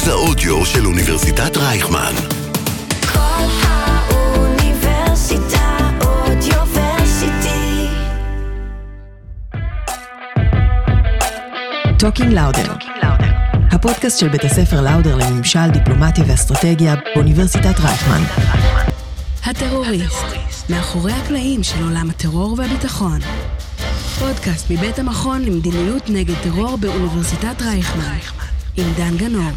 מרכז האודיו של אוניברסיטת רייכמן. כל האוניברסיטה Audioversity. Talking Lauder. הפודקאסט של בית הספר לאודר לממשל, דיפלומטיה ואסטרטגיה באוניברסיטת רייכמן. הטרוריסט, מאחורי הקלעים של עולם הטרור והביטחון. פודקאסט מבית המכון למדיניות נגד טרור באוניברסיטת רייכמן, עם דן גנור.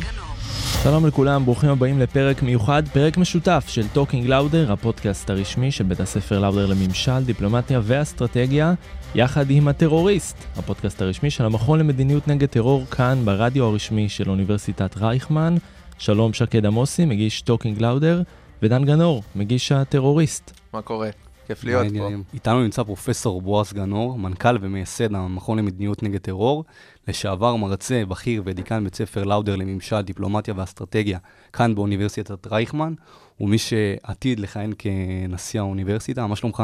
שלום לכולם, ברוכים הבאים לפרק מיוחד, פרק משותף של Talking Lauder, הפודקאסט הרשמי של בית הספר לאודר לממשל, דיפלומטיה ואסטרטגיה, יחד עם הטרוריסט, הפודקאסט הרשמי של המכון למדיניות נגד טרור כאן ברדיו הרשמי של אוניברסיטת רייכמן. שלום שקד עמוסי, מגיש Talking Lauder, ודן גנור, מגיש הטרוריסט. מה קורה? כיף להיות פה. איתנו נמצא פרופסור בועז גנור, מנכ"ל ומייסד המכון למדיניות נגד טרור, לשעבר מרצה בכיר ודיקן בית ספר לאודר לממשל, דיפלומטיה ואסטרטגיה, כאן באוניברסיטת רייכמן, ומי שעתיד לכהן כנשיא האוניברסיטה, מה שלומך?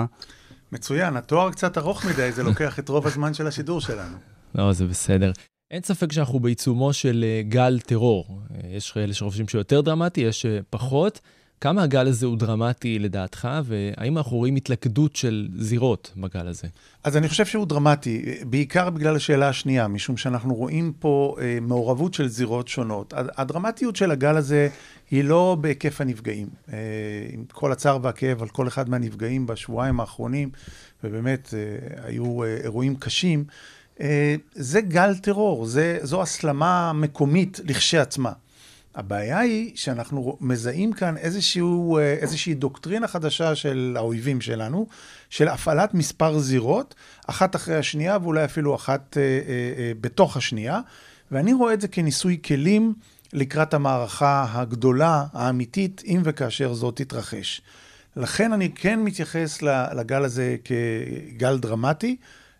מצוין, התואר קצת ארוך מדי, זה לוקח את רוב הזמן של השידור שלנו. לא, זה בסדר. אין ספק שאנחנו בעיצומו של אה, גל טרור. אה, יש כאלה שחושבים שהוא יותר דרמטי, יש אה, פחות. כמה הגל הזה הוא דרמטי לדעתך, והאם אנחנו רואים התלכדות של זירות בגל הזה? אז אני חושב שהוא דרמטי, בעיקר בגלל השאלה השנייה, משום שאנחנו רואים פה אה, מעורבות של זירות שונות. הד- הדרמטיות של הגל הזה היא לא בהיקף הנפגעים. אה, עם כל הצער והכאב על כל אחד מהנפגעים בשבועיים האחרונים, ובאמת אה, היו אה, אירועים קשים, אה, זה גל טרור, זה, זו הסלמה מקומית לכשעצמה. הבעיה היא שאנחנו מזהים כאן איזשהו, אה, איזושהי דוקטרינה חדשה של האויבים שלנו, של הפעלת מספר זירות, אחת אחרי השנייה ואולי אפילו אחת אה, אה, אה, בתוך השנייה, ואני רואה את זה כניסוי כלים לקראת המערכה הגדולה, האמיתית, אם וכאשר זאת תתרחש. לכן אני כן מתייחס לגל הזה כגל דרמטי,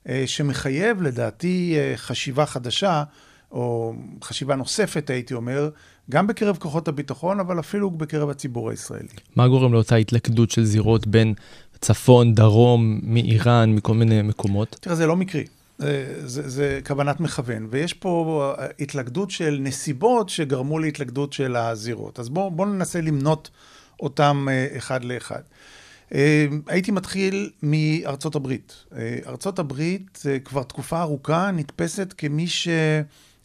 אה, שמחייב לדעתי אה, חשיבה חדשה, או חשיבה נוספת, הייתי אומר, גם בקרב כוחות הביטחון, אבל אפילו בקרב הציבור הישראלי. מה גורם לאותה התלכדות של זירות בין צפון, דרום, מאיראן, מכל מיני מקומות? תראה, זה לא מקרי. זה, זה, זה כוונת מכוון, ויש פה אה, התלכדות של נסיבות שגרמו להתלכדות של הזירות. אז בואו בוא ננסה למנות אותם אה, אחד לאחד. אה, הייתי מתחיל מארצות הברית. ארצות הברית כבר תקופה ארוכה נתפסת כמי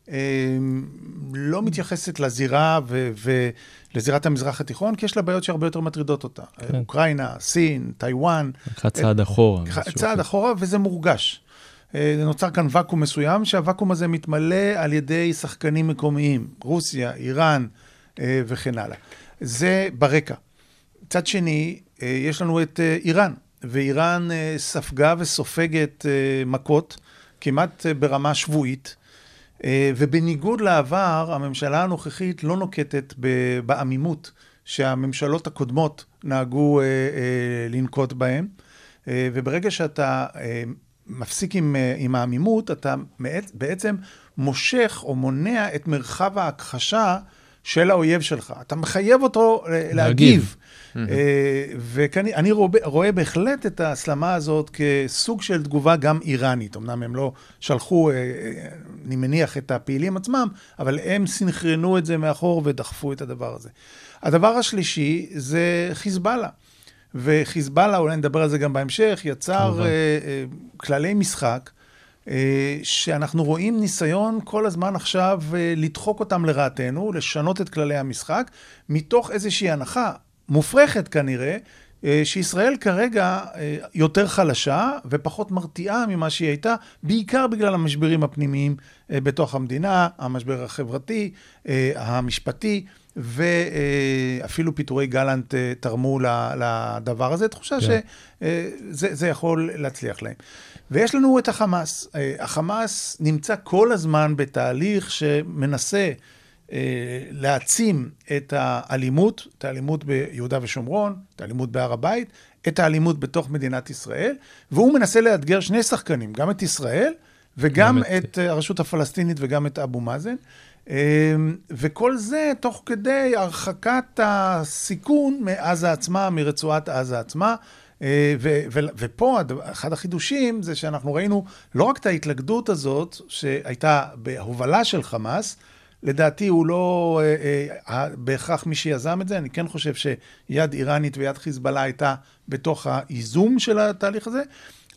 שלא מתייחסת לזירה ולזירת המזרח התיכון, כי יש לה בעיות שהרבה יותר מטרידות אותה. כן. אוקראינה, סין, טיוואן. לקחה צעד אחורה. צעד. אחורה, וזה מורגש. אה, נוצר כאן ואקום מסוים, שהוואקום הזה מתמלא על ידי שחקנים מקומיים, רוסיה, איראן אה, וכן הלאה. זה ברקע. מצד שני, אה, יש לנו את איראן, ואיראן ספגה וסופגת מכות כמעט ברמה שבועית. אה, ובניגוד לעבר, הממשלה הנוכחית לא נוקטת בעמימות שהממשלות הקודמות נהגו אה, אה, לנקוט. אה, וברגע שאתה מפסיק עם, עם העמימות, אתה בעצם מושך או מונע את מרחב ההכחשה של האויב שלך. אתה מחייב אותו אה, להגיב. אה, וכאני רואה, בהחלט את ההסלמה הזאת כסוג של תגובה גם איראנית. אמנם הם לא שלחו, אה, אני מניח, את הפעילים עצמם, אבל הם סנכרנו את זה מאחור ודחפו את הדבר הזה. הדבר השלישי זה חיזבאללה. וחיזבאללה, אולי נדבר על זה גם בהמשך, יצר כללי משחק. אה, שאנחנו רואים ניסיון כל הזמן עכשיו אה, לדחוק אותם לרעתנו, לשנות את כללי המשחק, מתוך איזושהי הנחה מופרכת כנראה, אה, שישראל כרגע יותר חלשה ופחות מרתיעה ממה שהיא הייתה, בעיקר בגלל המשברים הפנימיים בתוך המדינה, המשבר החברתי, המשפטי. ואפילו פיטורי גלנט אה, תרמו לדבר הזה, תחושה כן. שזה יכול להצליח להם. ויש לנו את החמאס. אה, החמאס נמצא כל הזמן בתהליך שמנסה אה, להעצים את האלימות, את האלימות ביהודה ושומרון, את האלימות בהר הבית, את האלימות בתוך מדינת ישראל, והוא מנסה לאתגר שני שחקנים, גם את ישראל וגם גם את- אה, הרשות הפלסטינית וגם את אבו מאזן. אה, וכל זה תוך כדי הרחקת הסיכון מעזה עצמה, מרצועת עזה עצמה. אה, ו- ו- ופה אחד החידושים זה שאנחנו ראינו לא רק את ההתלכדות הזאת שהייתה בהובלה של חמאס, לדעתי הוא לא אה, אה, בהכרח מי שיזם את זה, אני כן חושב שיד איראנית ויד חיזבאללה הייתה בתוך הייזום של התהליך הזה,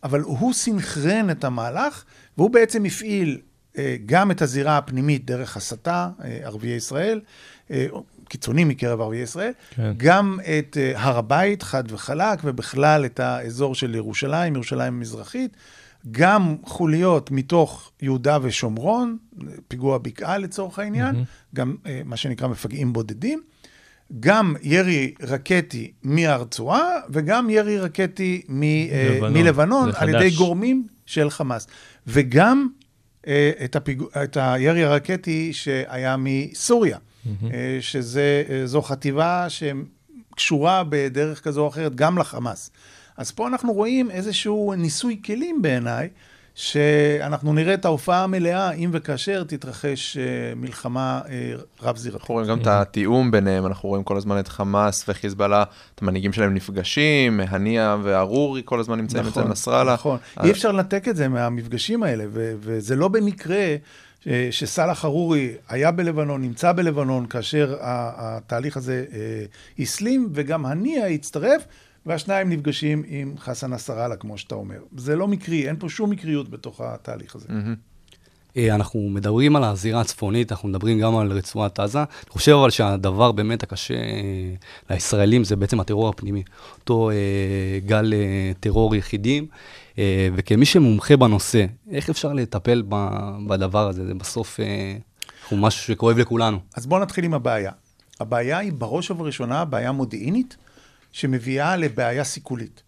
אבל הוא סינכרן את המהלך, והוא בעצם הפעיל גם את הזירה הפנימית דרך הסתה, אה, ערביי ישראל, אה, קיצונים מקרב ערביי ישראל, כן. גם את אה, הר הבית, חד וחלק, ובכלל את האזור של ירושלים, ירושלים המזרחית, גם חוליות מתוך יהודה ושומרון, פיגוע בקעה לצורך העניין, mm-hmm. גם אה, מה שנקרא מפגעים בודדים, גם ירי רקטי מהרצועה, וגם ירי רקטי מ, אה, לבנון. מלבנון, על ידי. גורמים של חמאס. וגם אה, את, הפיג... את הירי הרקטי שהיה מסוריה, אה, שזו חטיבה שקשורה בדרך כזו או אחרת גם לחמאס. אז פה אנחנו רואים איזשהו ניסוי כלים בעיניי, שאנחנו נראה את ההופעה המלאה אם וכאשר תתרחש אה, מלחמה אה, רב-זירתית. אנחנו רואים גם את התיאום ביניהם, אנחנו רואים כל הזמן את חמאס וחיזבאללה, את המנהיגים שלהם נפגשים, הנייה וארורי כל הזמן נמצאים אצל נסראללה. נכון, אז- אי אפשר לנתק את זה מהמפגשים האלה, ו- וזה לא במקרה שסאלח חרורי היה בלבנון, נמצא בלבנון, כאשר התהליך הזה הסלים, וגם הנייה הצטרף, והשניים נפגשים עם חסן נסראללה, כמו שאתה אומר. זה לא מקרי, אין פה שום מקריות בתוך התהליך הזה. אה, אנחנו מדברים על הזירה הצפונית, אנחנו מדברים גם על רצועת עזה. אני חושב אבל שהדבר באמת הקשה אה, לישראלים זה בעצם הטרור הפנימי. אותו אה, גל אה, טרור יחידים, אה, וכמי שמומחה בנושא, איך אפשר לטפל ב- בדבר הזה? זה בסוף אה, הוא משהו שכואב לכולנו. אז בואו נתחיל עם הבעיה. הבעיה היא בראש ובראשונה בעיה מודיעינית, שמביאה לבעיה סיכולית.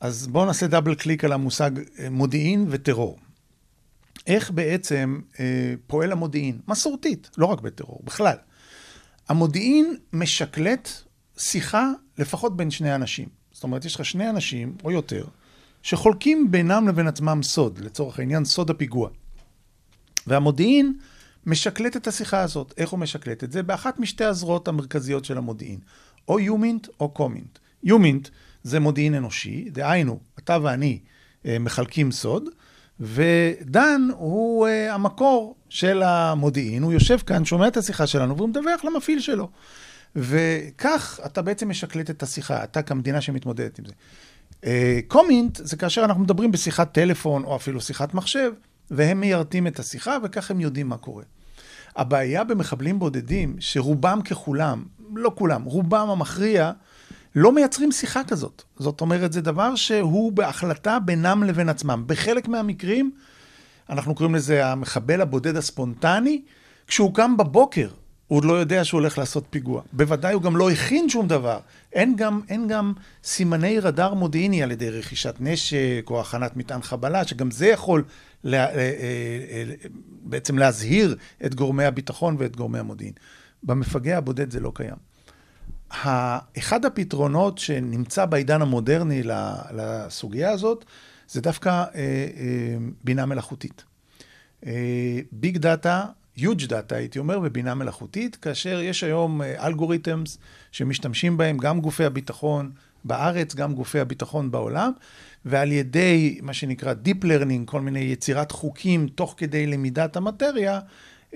אז בואו נעשה דאבל קליק על המושג אה, מודיעין וטרור. איך בעצם אה, פועל המודיעין? מסורתית, לא רק בטרור, בכלל. המודיעין משקלט שיחה לפחות בין שני אנשים. זאת אומרת, יש לך שני אנשים, או יותר, שחולקים בינם לבין עצמם סוד, לצורך העניין סוד הפיגוע. והמודיעין משקלט את השיחה הזאת. איך הוא משקלט את זה? באחת משתי הזרועות המרכזיות של המודיעין, או יומינט או קומינט. יומינט זה מודיעין אנושי, דהיינו, אתה ואני אה, מחלקים סוד, ודן הוא אה, המקור של המודיעין, הוא יושב כאן, שומע את השיחה שלנו, והוא מדווח למפעיל שלו. וכך אתה בעצם משקלט את השיחה, אתה כמדינה שמתמודדת עם זה. אה, קומינט זה כאשר אנחנו מדברים בשיחת טלפון או אפילו שיחת מחשב, והם מיירטים את השיחה וכך הם יודעים מה קורה. הבעיה במחבלים בודדים, שרובם ככולם, לא כולם, רובם המכריע, לא מייצרים שיחה כזאת. זאת אומרת, זה דבר שהוא בהחלטה בינם לבין עצמם. בחלק מהמקרים, אנחנו קוראים לזה המחבל הבודד הספונטני, כשהוא קם בבוקר, הוא עוד לא יודע שהוא הולך לעשות פיגוע. בוודאי הוא גם לא הכין שום דבר. אין גם, אין גם סימני רדאר מודיעיני על ידי רכישת נשק או הכנת מטען חבלה, שגם זה יכול לה, אה, אה, אה, בעצם להזהיר את גורמי הביטחון ואת גורמי המודיעין. במפגע הבודד זה לא קיים. אחד הפתרונות שנמצא בעידן המודרני לסוגיה הזאת, זה דווקא בינה מלאכותית. big data, huge data, הייתי אומר, ובינה מלאכותית, כאשר יש היום algorithms שמשתמשים בהם גם גופי הביטחון בארץ, גם גופי הביטחון בעולם, ועל ידי מה שנקרא Deep Learning, כל מיני יצירת חוקים תוך כדי למידת המטריה,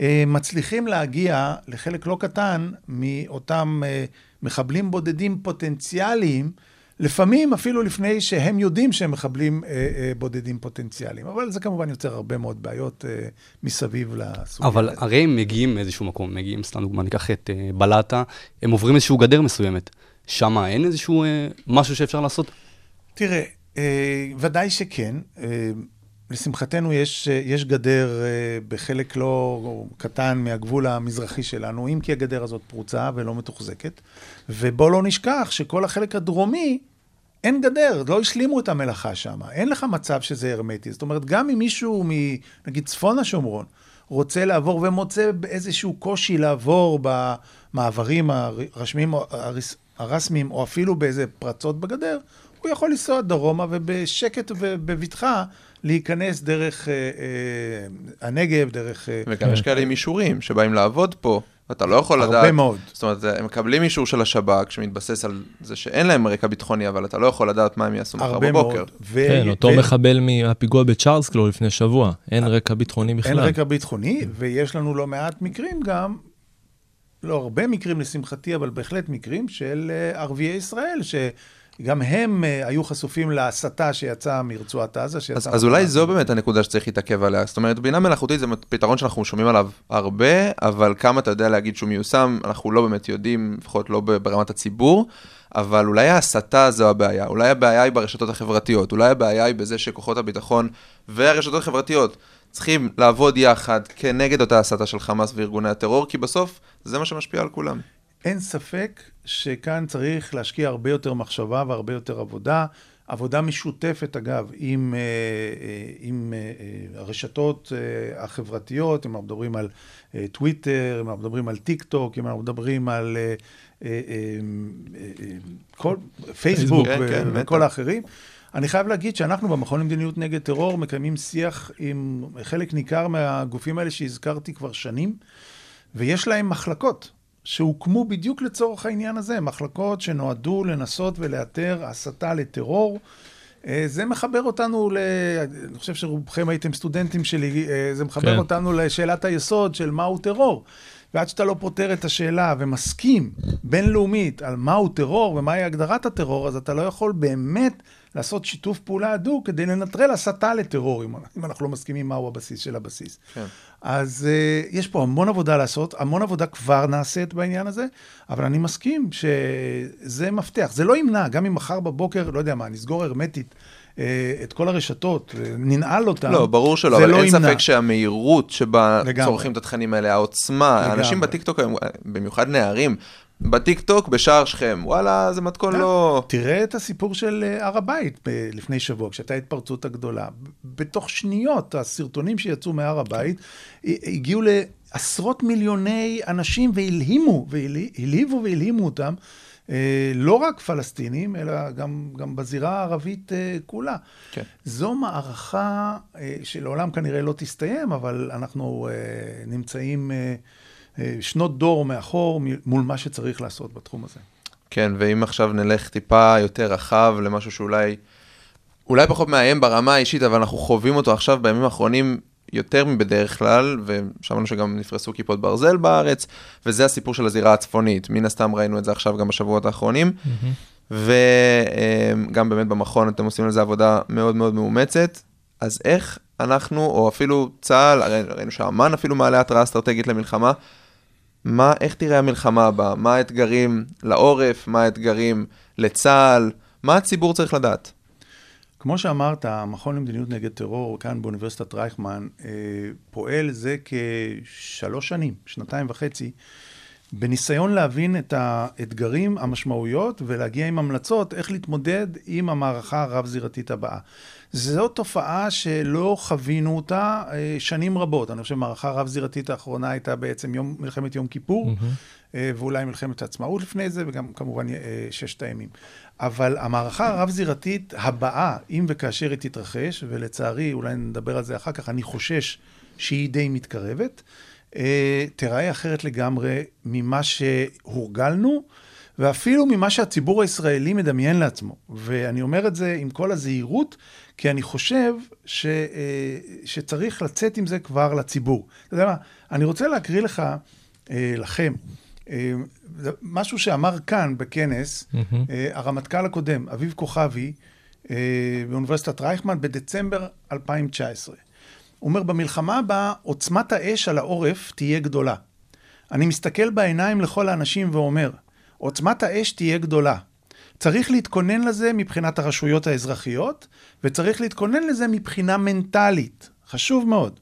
אה, מצליחים להגיע לחלק לא קטן מאותם אה, מחבלים בודדים פוטנציאליים, לפעמים אפילו לפני שהם יודעים שהם מחבלים אה, אה, בודדים פוטנציאליים. אבל זה כמובן יוצר הרבה מאוד בעיות אה, מסביב לסוגיה. אבל הזאת. הרי הם מגיעים מאיזשהו מקום, מגיעים, סתם דוגמא, ניקח את אה, בלטה, הם עוברים איזשהו גדר מסוימת. שם אין איזשהו אה, משהו שאפשר לעשות? תראה, אה, ודאי שכן. אה, לשמחתנו יש, אה, יש גדר אה, בחלק לא קטן מהגבול המזרחי שלנו, אם כי הגדר הזאת פרוצה ולא מתוחזקת. ובואו לא נשכח שכל החלק הדרומי, אין גדר, לא השלימו את המלאכה שם. אין לך מצב שזה הרמטי. זאת אומרת, גם אם מישהו מנגיד צפון השומרון רוצה לעבור ומוצא איזשהו קושי לעבור במעברים הרשמיים, הרשמיים, או אפילו באיזה פרצות בגדר, הוא יכול לנסוע דרומה ובשקט ובבטחה להיכנס דרך אה, אה, הנגב, דרך... אה, וגם יש כאלה עם אישורים שבאים לעבוד פה, אתה לא יכול לדעת... הרבה מאוד. זאת אומרת, הם מקבלים אישור של השב"כ שמתבסס על זה שאין להם רקע ביטחוני, אבל אתה לא יכול לדעת מה הם יעשו מחר הרבה בבוקר. ו- כן, אותו ו- מחבל מהפיגוע בצ'ארלסקלו לפני שבוע. אין רקע ביטחוני אין בכלל. רקע ביטחוני, ויש לנו לא מעט מקרים גם, לא הרבה מקרים לשמחתי, אבל בהחלט מקרים של אה, ערביי ישראל, שגם הם אה, היו חשופים להסתה שיצאה מרצועת עזה. אז, שיצאה אז אולי. זו באמת הנקודה שצריך להתעכב עליה. זאת אומרת, בינה מלאכותית זה פתרון שאנחנו שומעים עליו הרבה, אבל כמה אתה יודע להגיד שהוא מיושם, אנחנו לא באמת יודעים, לפחות לא ברמת הציבור. אבל אולי ההסתה זו הבעיה, אולי הבעיה היא ברשתות החברתיות, אולי הבעיה היא בזה שכוחות הביטחון והרשתות החברתיות צריכים לעבוד יחד כנגד אותה הסתה של חמאס וארגוני הטרור, כי בסוף זה מה שמשפיע על כולם. אין ספק שכאן צריך להשקיע הרבה יותר מחשבה והרבה יותר עבודה. עבודה משותפת, אגב, עם, אה, אה, עם אה, הרשתות החברתיות, אם אנחנו מדברים על טוויטר, אם אנחנו מדברים על טיק טוק, אם אנחנו מדברים על כל, פייסבוק כן, כן, וכל בטח. האחרים. אני חייב להגיד שאנחנו במכון למדיניות נגד טרור מקיימים שיח עם חלק ניכר מהגופים האלה שהזכרתי כבר שנים, ויש להם מחלקות שהוקמו בדיוק לצורך העניין הזה, מחלקות שנועדו לנסות ולאתר הסתה לטרור. אה, זה מחבר אותנו ל... אני חושב שרובכם הייתם סטודנטים שלי, אה, זה מחבר כן. אותנו לשאלת היסוד של מהו טרור. ועד שאתה לא פותר את השאלה ומסכים בינלאומית על מהו טרור ומהי הגדרת הטרור, אז אתה לא יכול באמת לעשות שיתוף פעולה הדוק כדי לנטרל הסתה לטרור, אם, אם אנחנו לא מסכימים מהו הבסיס של הבסיס. כן. אז uh, יש פה המון עבודה לעשות, המון עבודה כבר נעשית בעניין הזה, אבל אני מסכים שזה מפתח. זה לא ימנע, גם אם מחר בבוקר, לא יודע מה, נסגור הרמטית uh, את כל הרשתות, uh, ננעל אותן, לא, ברור שלא, אבל לא אין ימנע. ספק שהמהירות שבה לגמרי. צורכים את התכנים האלה, העוצמה, לגמרי. אנשים בטיקטוק היום, במיוחד נערים, בטיקטוק בשער שכם, וואלה, זה מתכון לא... תראה את הסיפור של אה, הר הבית ב- לפני שבוע, כשהייתה ההתפרצות הגדולה. בתוך שניות, הסרטונים שיצאו מהר הבית הגיעו לעשרות מיליוני אנשים והלהימו, והלהיבו והלהימו אותם, אה, לא רק פלסטינים, אלא גם, גם בזירה הערבית אה, כולה. כן. זו מערכה אה, שלעולם כנראה לא תסתיים, אבל אנחנו אה, נמצאים אה, אה, שנות דור מאחור מול מה שצריך לעשות בתחום הזה. כן, ואם עכשיו נלך טיפה יותר רחב למשהו שאולי, אולי פחות מאיים ברמה האישית, אבל אנחנו חווים אותו עכשיו בימים האחרונים יותר מבדרך כלל, ושמענו שגם נפרסו כיפות ברזל בארץ, וזה הסיפור של הזירה הצפונית. מן הסתם ראינו את זה עכשיו גם בשבועות האחרונים, וגם באמת במכון אתם עושים על זה עבודה מאוד מאוד מאומצת. אז איך אנחנו, או אפילו צה"ל, ראינו שהאמן אפילו מעלה התראה אסטרטגית למלחמה, מה, איך תראה המלחמה הבאה? מה האתגרים לעורף? מה האתגרים לצה"ל? מה הציבור צריך לדעת? כמו שאמרת, המכון למדיניות נגד טרור כאן באוניברסיטת רייכמן אה, פועל זה כשלוש שנים, שנתיים וחצי, בניסיון להבין את האתגרים, המשמעויות, ולהגיע עם המלצות איך להתמודד עם המערכה הרב-זירתית הבאה. זו תופעה שלא חווינו אותה אה, שנים רבות. אני חושב שהמערכה הרב-זירתית האחרונה הייתה בעצם יום, מלחמת יום כיפור, אה, ואולי מלחמת העצמאות לפני זה, וגם כמובן אה, ששת הימים. אבל המערכה הרב-זירתית הבאה, אם וכאשר היא תתרחש, ולצערי, אולי נדבר על זה אחר כך, אני חושש שהיא די מתקרבת, אה, תיראה אחרת לגמרי ממה שהורגלנו, ואפילו ממה שהציבור הישראלי מדמיין לעצמו. ואני אומר את זה עם כל הזהירות, כי אני חושב ש, אה, שצריך לצאת עם זה כבר לציבור. אתה יודע מה, אני רוצה להקריא לך, אה, לכם, אה, משהו שאמר כאן בכנס, אה, הרמטכ"ל הקודם, אביב כוכבי, באוניברסיטת רייכמן, בדצמבר 2019. הוא אומר, במלחמה הבאה עוצמת האש על העורף תהיה גדולה. אני מסתכל בעיניים לכל האנשים ואומר, עוצמת האש תהיה גדולה. צריך להתכונן לזה מבחינת הרשויות האזרחיות, וצריך להתכונן לזה מבחינה מנטלית. חשוב מאוד.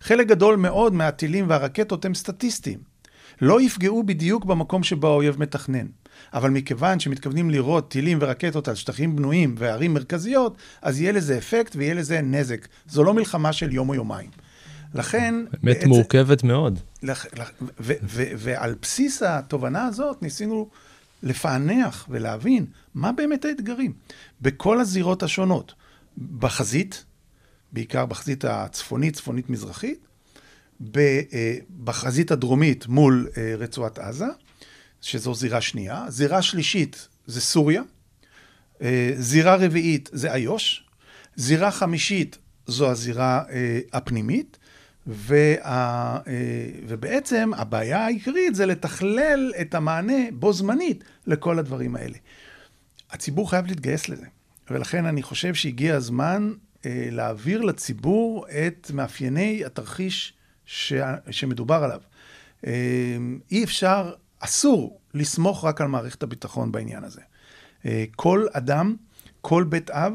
חלק גדול מאוד מהטילים והרקטות הם סטטיסטיים. לא יפגעו בדיוק במקום שבו האויב מתכנן. אבל מכיוון שמתכוונים לירות טילים ורקטות על שטחים בנויים וערים מרכזיות, אז יהיה לזה אפקט ויהיה לזה נזק. זו לא מלחמה של יום או יומיים. לכן... באמת בעצם- מורכבת מאוד. לח- לח- ו- ו- ועל בסיס התובנה הזאת ניסינו לפענח ולהבין מה באמת האתגרים בכל הזירות השונות. בחזית, בעיקר בחזית הצפונית, צפונית-מזרחית, אה, בחזית הדרומית מול אה, רצועת עזה, שזו זירה שנייה. זירה שלישית זה סוריה. אה, זירה רביעית זה איו"ש. זירה חמישית זו הזירה הפנימית. וה, אה, ובעצם הבעיה העיקרית זה לתכלל את המענה בו זמנית לכל הדברים האלה. הציבור חייב להתגייס לזה, ולכן אני חושב שהגיע הזמן אה, להעביר לציבור את מאפייני התרחיש ש, שמדובר עליו. אה, אי אפשר, אסור לסמוך רק על מערכת הביטחון בעניין הזה. כל אדם, כל בית אב,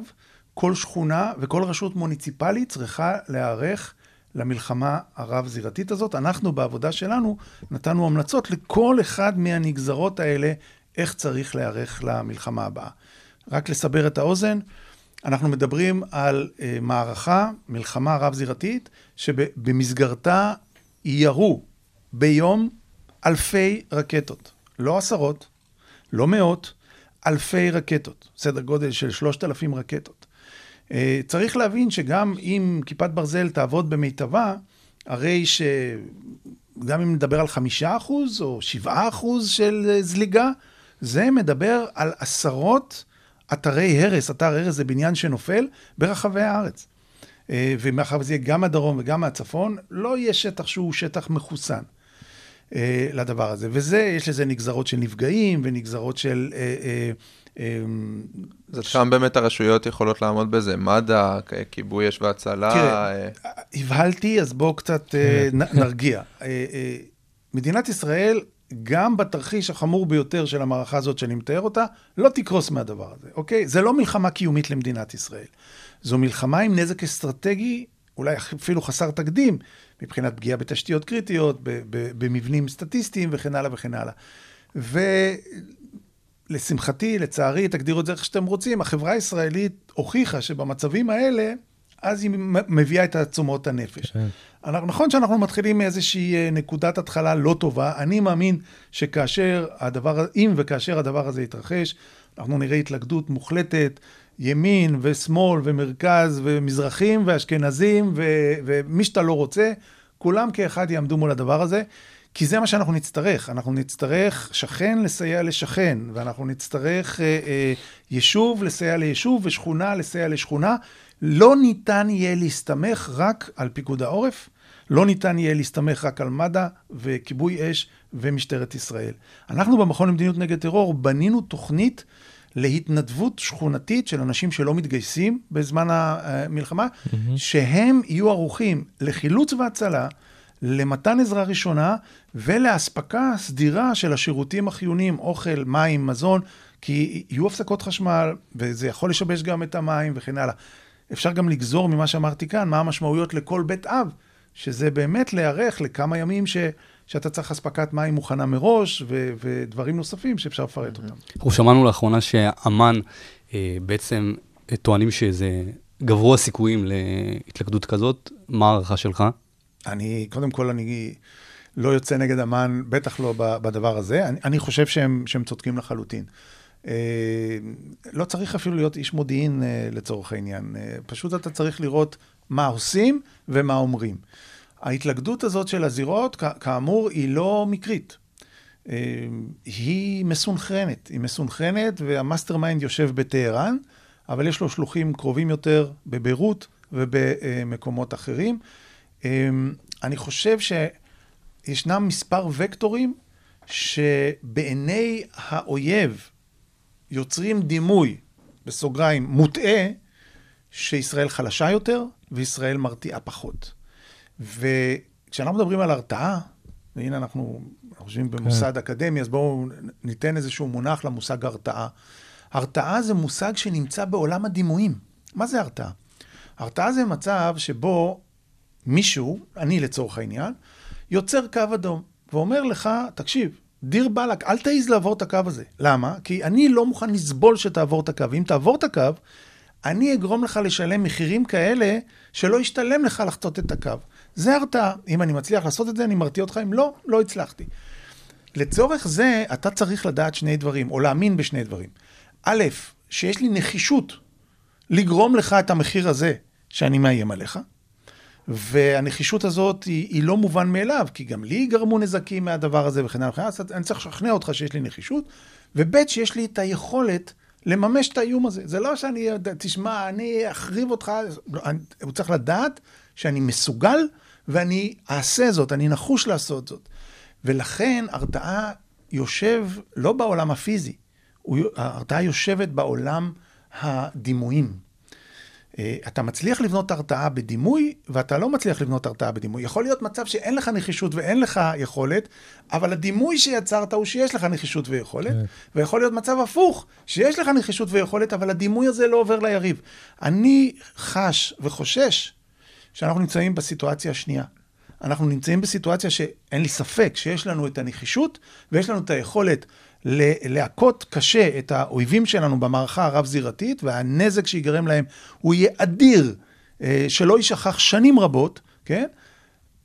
כל שכונה וכל רשות מוניציפלית צריכה להיערך למלחמה הרב-זירתית הזאת. אנחנו בעבודה שלנו נתנו המלצות לכל אחד מהנגזרות האלה, איך צריך להיערך למלחמה הבאה. רק לסבר את האוזן, אנחנו מדברים על uh, מערכה, מלחמה רב-זירתית, שבמסגרתה ירו ביום אלפי רקטות. לא עשרות, לא מאות, אלפי רקטות. סדר גודל של שלושת אלפים רקטות. Uh, צריך להבין שגם אם כיפת ברזל תעבוד במיטבה, הרי שגם אם נדבר על חמישה אחוז או שבעה אחוז של אה, זליגה, זה מדבר על עשרות אתרי הרס, אתר הרס זה בניין שנופל ברחבי הארץ. אה, ומאחר וזה יהיה גם מהדרום וגם מהצפון, לא יהיה שטח שהוא שטח מחוסן אה, לדבר הזה. וזה, יש לזה נגזרות של נפגעים ונגזרות של... אה, אז שם באמת הרשויות יכולות לעמוד בזה, מד"א, כיבוי אש והצלה. תראה, הבהלתי, אז בואו קצת נרגיע. מדינת ישראל גם בתרחיש החמור ביותר של המערכה הזאת שאני מתאר אותה, לא תקרוס מהדבר הזה, אוקיי? זה לא מלחמה קיומית למדינת ישראל. זו מלחמה עם נזק אסטרטגי, אולי אפילו חסר תקדים, מבחינת פגיעה בתשתיות קריטיות, במבנים סטטיסטיים וכן הלאה וכן הלאה. ולשמחתי, לצערי, תגדירו את זה איך שאתם רוצים, החברה הישראלית הוכיחה שבמצבים האלה, אז היא מביאה את תעצומות הנפש. כן. אנחנו, נכון שאנחנו מתחילים מאיזושהי אה, נקודת התחלה לא טובה. אני מאמין שכאשר הדבר, אם וכאשר הדבר הזה יתרחש, אנחנו נראה התלכדות מוחלטת, ימין ושמאל ומרכז ומזרחים ואשכנזים ו, ומי שאתה לא רוצה, כולם כאחד יעמדו מול הדבר הזה. כי זה מה שאנחנו נצטרך. אנחנו נצטרך שכן לסייע לשכן, ואנחנו נצטרך אה, אה, יישוב לסייע ליישוב ושכונה לסייע לשכונה. לא ניתן יהיה להסתמך רק על פיקוד העורף, לא ניתן יהיה להסתמך רק על מד"א וכיבוי אש ומשטרת ישראל. אנחנו במכון למדיניות נגד טרור בנינו תוכנית להתנדבות שכונתית של אנשים שלא מתגייסים בזמן המלחמה, mm-hmm. שהם יהיו ערוכים לחילוץ והצלה, למתן עזרה ראשונה ולאספקה סדירה של השירותים החיוניים, אוכל, מים, מזון, כי יהיו הפסקות חשמל, וזה יכול לשבש גם את המים וכן הלאה. אפשר גם לגזור ממה שאמרתי כאן, מה המשמעויות לכל בית אב, שזה באמת להיערך לכמה ימים ש, שאתה צריך אספקת מים מוכנה מראש, ו, ודברים נוספים שאפשר לפרט אותם. אנחנו שמענו לאחרונה שאמ"ן אה, בעצם טוענים שזה גברו הסיכויים להתלכדות כזאת. מה ההערכה שלך? אני, קודם כל, אני לא יוצא נגד אמ"ן, בטח לא בדבר הזה. אני, אני חושב שהם, שהם צודקים לחלוטין. אה, לא צריך אפילו להיות איש מודיעין אה, לצורך העניין. אה, פשוט אתה צריך לראות מה עושים ומה אומרים. ההתלכדות הזאת של הזירות, כאמור, היא לא מקרית. היא מסונכרנת. היא מסונכרנת וה mastermind יושב בטהרן, אבל יש לו שלוחים קרובים יותר בביירות ובמקומות אחרים. אני חושב שישנם מספר וקטורים שבעיני האויב יוצרים דימוי, בסוגריים, מוטעה, שישראל חלשה יותר וישראל מרתיעה פחות. וכשאנחנו מדברים על הרתעה, והנה אנחנו חושבים במוסד כן. אקדמי, אז בואו ניתן איזשהו מונח למושג הרתעה. הרתעה זה מושג שנמצא בעולם הדימויים. מה זה הרתעה? הרתעה זה מצב שבו מישהו, אני לצורך העניין, יוצר קו אדום, ואומר לך, תקשיב, דיר באלק, אל תעז לעבור את הקו הזה. למה? כי אני לא מוכן לסבול שתעבור את הקו. ואם תעבור את הקו, אני אגרום לך לשלם מחירים כאלה שלא ישתלם לך לחצות את הקו. זה הרתעה. אם אני מצליח לעשות את זה, אני מרתיע אותך. אם לא, לא הצלחתי. לצורך זה, אתה צריך לדעת שני דברים, או להאמין בשני דברים. א', שיש לי נחישות לגרום לך את המחיר הזה שאני מאיים עליך, והנחישות הזאת היא, היא לא מובן מאליו, כי גם לי גרמו נזקים מהדבר הזה וכן הלאה וכן הלאה, אז אני צריך לשכנע אותך שיש לי נחישות, וב' שיש לי את היכולת לממש את האיום הזה. זה לא שאני, תשמע, אני אחריב אותך, לא, אני, הוא צריך לדעת שאני מסוגל ואני אעשה זאת, אני נחוש לעשות זאת. ולכן הרתעה יושב לא בעולם הפיזי, ההרתעה יושבת בעולם הדימויים. אה, אתה מצליח לבנות הרתעה בדימוי, ואתה לא מצליח לבנות הרתעה בדימוי. יכול להיות מצב שאין לך נחישות ואין לך יכולת, אבל הדימוי שיצרת הוא שיש לך נחישות ויכולת, ויכול להיות מצב הפוך, שיש לך נחישות ויכולת, אבל הדימוי הזה לא עובר ליריב. אני חש וחושש שאנחנו נמצאים בסיטואציה השנייה. אנחנו נמצאים בסיטואציה שאין לי ספק שיש לנו את הנחישות ויש לנו את היכולת להכות קשה את האויבים שלנו במערכה הרב-זירתית, והנזק שיגרם להם הוא יהיה אדיר, אה, שלא יישכח שנים רבות, כן?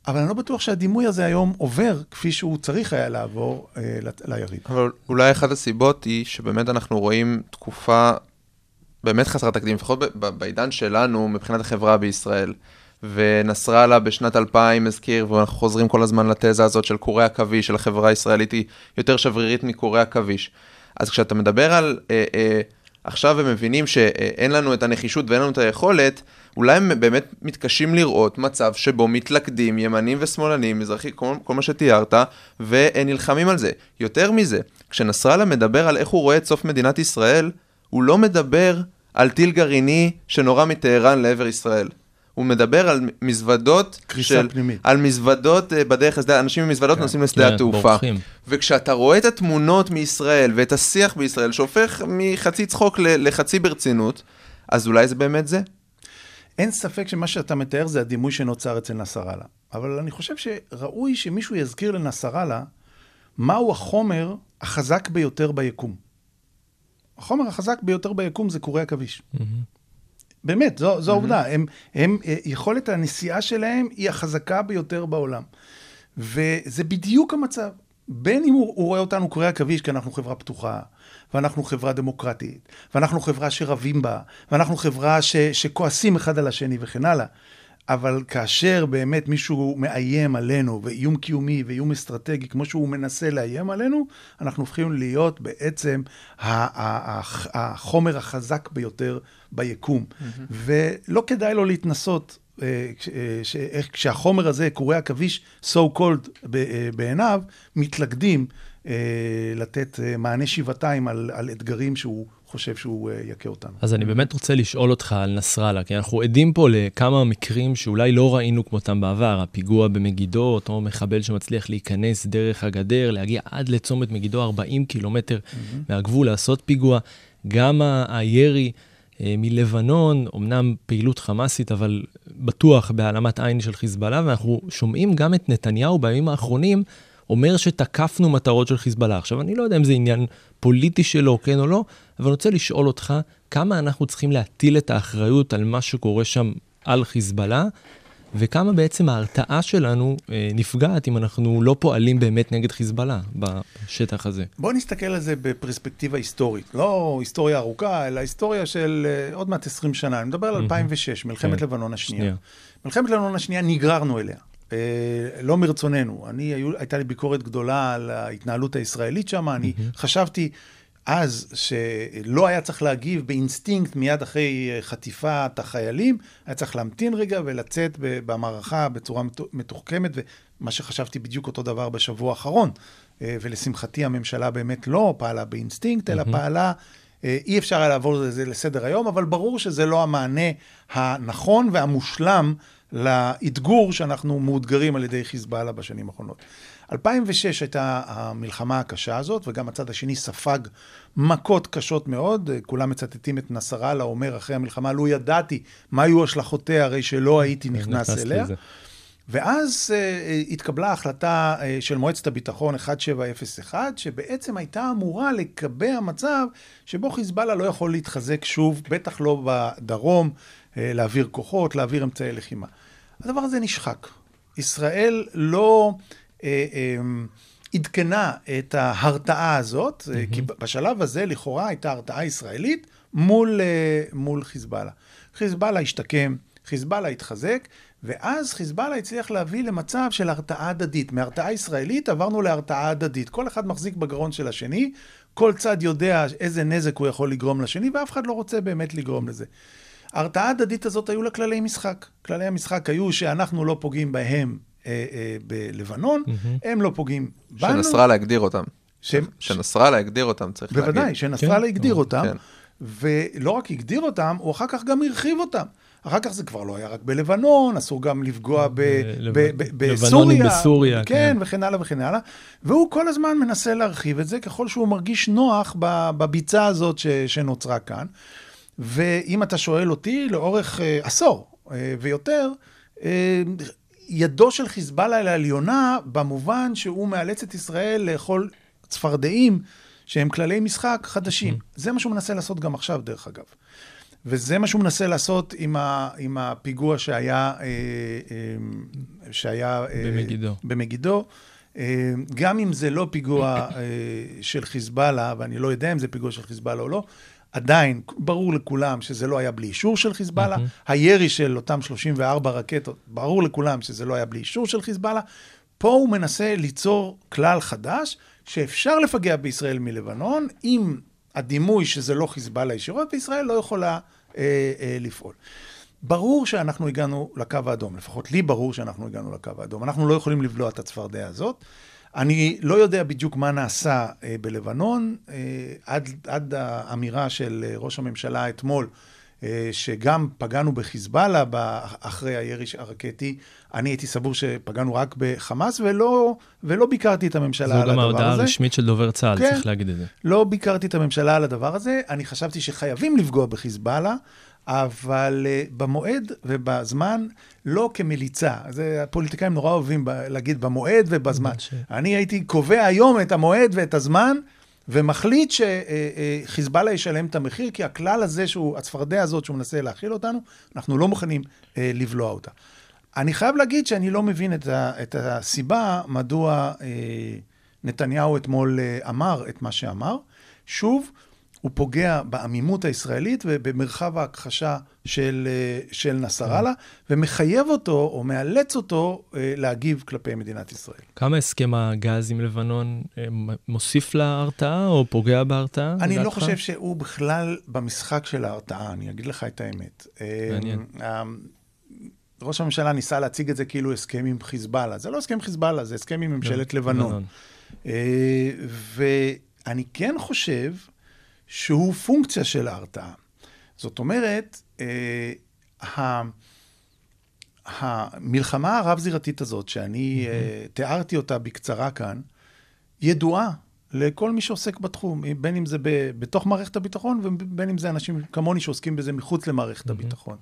אבל אני לא בטוח שהדימוי הזה היום עובר כפי שהוא צריך היה לעבור אה, ליריב. אבל אולי אחת הסיבות היא שבאמת אנחנו רואים תקופה באמת חסרת תקדים, לפחות בעידן שלנו, מבחינת החברה בישראל. ונסראללה בשנת 2000 הזכיר, ואנחנו חוזרים כל הזמן לתזה הזאת של קורי עכביש, של החברה הישראלית היא יותר שברירית מקורי עכביש. אז כשאתה מדבר על אה, אה, עכשיו הם מבינים שאין לנו את הנחישות ואין לנו את היכולת, אולי הם באמת מתקשים לראות מצב שבו מתלכדים ימנים ושמאלנים, מזרחי, כל, כל מה שתיארת, ונלחמים על זה. יותר מזה, כשנסראללה מדבר על איך הוא רואה את סוף מדינת ישראל, הוא לא מדבר על טיל גרעיני שנורה מטהרן לעבר ישראל. הוא מדבר על מזוודות קריסה של... פנימית. על מזוודות אה, בדרך לשדה, אנשים עם מזוודות נוסעים לשדה כן, התעופה. בורחים. וכשאתה רואה את התמונות מישראל ואת השיח בישראל שהופך מחצי צחוק ל- לחצי ברצינות, אז אולי זה באמת זה? אין ספק שמה שאתה מתאר זה הדימוי שנוצר אצל נסראללה. אבל אני חושב שראוי שמישהו יזכיר לנסראללה מהו החומר החזק ביותר ביקום. החומר החזק ביותר ביקום זה קורי עכביש. באמת, זו, זו העובדה. הם, הם, אה, יכולת הנשיאה שלהם היא החזקה ביותר בעולם. וזה בדיוק המצב. בין אם הוא, הוא רואה אותנו קורי עכביש, כי אנחנו חברה פתוחה, ואנחנו חברה דמוקרטית, ואנחנו חברה שרבים בה, ואנחנו חברה ש, שכועסים אחד על השני וכן הלאה. אבל כאשר באמת מישהו מאיים עלינו, ואיום קיומי ואיום אסטרטגי, כמו שהוא מנסה לאיים עלינו, אנחנו הופכים להיות בעצם החומר החזק ביותר ביקום. ולא כדאי לו להתנסות. אה, אה, כשהחומר הזה, קורי עכביש, so called אה, בעיניו, מתלכדים לתת מענה שבעתיים על, על אתגרים שהוא חושב שהוא אה, יכה אותנו. אז אני באמת רוצה לשאול אותך על נסראללה, כי אנחנו עדים פה לכמה מקרים שאולי לא ראינו כמותם בעבר. הפיגוע במגידו, אותו מחבל שמצליח להיכנס דרך הגדר, להגיע עד לצומת מגידו, 40 קילומטר מהגבול, לעשות פיגוע. גם הירי אה, מלבנון, אמנם פעילות חמאסית, אבל בטוח בהעלמת עין של חיזבאללה, ואנחנו שומעים גם את נתניהו בימים האחרונים אומר שתקפנו מטרות של חיזבאללה. עכשיו, אני לא יודע אם זה עניין פוליטי שלו, כן או לא, אבל אני רוצה לשאול אותך, כמה אנחנו צריכים להטיל את האחריות על מה שקורה שם על חיזבאללה, וכמה בעצם ההרתעה שלנו אה, נפגעת אם אנחנו לא פועלים באמת נגד חיזבאללה בשטח הזה. בואו נסתכל על זה בפרספקטיבה היסטורית. לא היסטוריה ארוכה, אלא היסטוריה של אה, עוד מעט 20 שנה. אני מדבר על 2006, מלחמת כן. לבנון השנייה. שנייה. מלחמת לבנון השנייה נגררנו אליה. אה, לא מרצוננו. אני, היו, הייתה לי ביקורת גדולה על ההתנהלות הישראלית שם. אני חשבתי אז שלא היה צריך להגיב באינסטינקט מיד אחרי אה, חטיפת החיילים, היה צריך להמתין רגע ולצאת במערכה בצורה מתו- מתוחכמת, ומה שחשבתי בדיוק אותו דבר בשבוע האחרון. אה, ולשמחתי הממשלה באמת לא פעלה באינסטינקט, אלא פעלה... אי אפשר היה לעבור לזה לסדר היום, אבל ברור שזה לא המענה הנכון והמושלם לאתגור שאנחנו מאותגרים על ידי חיזבאללה בשנים האחרונות. 2006 הייתה המלחמה הקשה הזאת, וגם הצד השני ספג מכות קשות מאוד. אה, כולם מצטטים את נסראללה אומר אחרי המלחמה, לו ידעתי מה היו השלכותיה, הרי שלא הייתי נכנס נכנסת אליה. לזה. ואז uh, התקבלה החלטה uh, של מועצת הביטחון 1701, שבעצם הייתה אמורה לקבע מצב שבו חיזבאללה לא יכול להתחזק שוב, בטח לא בדרום, uh, להעביר כוחות, להעביר אמצעי לחימה. הדבר הזה נשחק. ישראל לא uh, um, עדכנה את ההרתעה הזאת, mm-hmm. כי בשלב הזה לכאורה הייתה הרתעה ישראלית מול, uh, מול חיזבאללה. חיזבאללה השתקם, חיזבאללה התחזק, ואז חיזבאללה הצליח להביא למצב של הרתעה הדדית. מהרתעה ישראלית עברנו להרתעה הדדית. כל אחד מחזיק בגרון של השני, כל צד יודע איזה נזק הוא יכול לגרום לשני, ואף אחד לא רוצה באמת לגרום לזה. ההרתעה ההדדית הזאת היו לה כללי משחק. כללי המשחק היו שאנחנו לא פוגעים בהם אה, אה, בלבנון, הם לא פוגעים בנו. שנסראללה הגדיר אותם. ש- שנסראללה הגדיר אותם, צריך להגיד. בוודאי, שנסראללה הגדיר אותם, כן. ולא רק הגדיר אותם, הוא אחר כך גם הרחיב אותם. אחר כך זה כבר לא היה רק בלבנון, אסור גם לפגוע ב- לב- ב- ב- לבנונים בסוריה. בסוריה, כן, כן. וכן הלאה וכן הלאה. והוא כל הזמן מנסה להרחיב את זה ככל שהוא מרגיש נוח בביצה הזאת ש- שנוצרה כאן. ואם אתה שואל אותי, לאורך אה, עשור אה, ויותר, אה, ידו של חיזבאללה על העליונה, במובן שהוא מאלץ את ישראל לאכול צפרדעים שהם כללי משחק חדשים. זה מה שהוא מנסה לעשות גם עכשיו, דרך אגב. וזה מה שהוא מנסה לעשות עם, ה, עם הפיגוע שהיה, אה, אה, שהיה אה, במגידו. במגידו. אה, גם אם זה לא פיגוע אה, של חיזבאללה, ואני לא יודע אם זה פיגוע של חיזבאללה או לא, עדיין ברור לכולם שזה לא היה בלי אישור של חיזבאללה. הירי של אותם 34 רקטות, ברור לכולם שזה לא היה בלי אישור של חיזבאללה. פה הוא מנסה ליצור כלל חדש, שאפשר לפגע בישראל מלבנון, עם הדימוי שזה לא חיזבאללה ישירות, וישראל לא יכולה אה, אה, לפעול. ברור שאנחנו הגענו לקו האדום, לפחות לי ברור שאנחנו הגענו לקו האדום. אנחנו לא יכולים לבלוע את הצפרדע הזאת. אני לא יודע בדיוק מה נעשה אה, בלבנון, אה, עד, עד האמירה של אה, ראש הממשלה אתמול, שגם פגענו בחיזבאללה אחרי הירי הרקטי, אני הייתי סבור שפגענו רק בחמאס, ולא, ולא ביקרתי את הממשלה זו על גם הדבר ההודעה הזה. הרשמית של דובר צה"ל, כן. צריך להגיד את זה. לא ביקרתי את הממשלה על הדבר הזה, אני חשבתי שחייבים לפגוע בחיזבאללה, אבל uh, במועד ובזמן, לא כמליצה. זה, הפוליטיקאים נורא אוהבים ב- להגיד במועד ובזמן. ש- אני הייתי קובע היום את המועד ואת הזמן, ומחליט שחיזבאללה ישלם את המחיר, כי הכלל הזה, שהוא, הצפרדע הזאת שהוא מנסה להכיל אותנו, אנחנו לא מוכנים uh, לבלוע אותה. אני חייב להגיד שאני לא מבין את, ה, את הסיבה מדוע אה, נתניהו אתמול אה, אמר את מה שאמר. שוב, הוא פוגע בעמימות הישראלית ובמרחב ההכחשה של, אה, של נסראללה, ומחייב אותו או מאלץ אותו אה, להגיב כלפי מדינת ישראל. כמה הסכם הגז עם לבנון אה, מוסיף להרתעה או פוגע בהרתעה? אני לא? חושב שהוא בכלל במשחק של ההרתעה, אני אגיד לך את האמת. מעניין. אה, ראש הממשלה ניסה להציג את זה כאילו הסכם עם חיזבאללה. זה לא הסכם חיזבאללה, זה הסכם עם ממשלת לבנון. אה, ואני כן חושב שהוא פונקציה של ההרתעה. זאת אומרת, אה, ה- המלחמה הרב-זירתית הזאת, שאני אה, תיארתי אותה בקצרה כאן, ידועה לכל מי שעוסק בתחום, בין אם זה ב- בתוך מערכת הביטחון ובין אם זה אנשים כמוני שעוסקים בזה מחוץ למערכת הביטחון.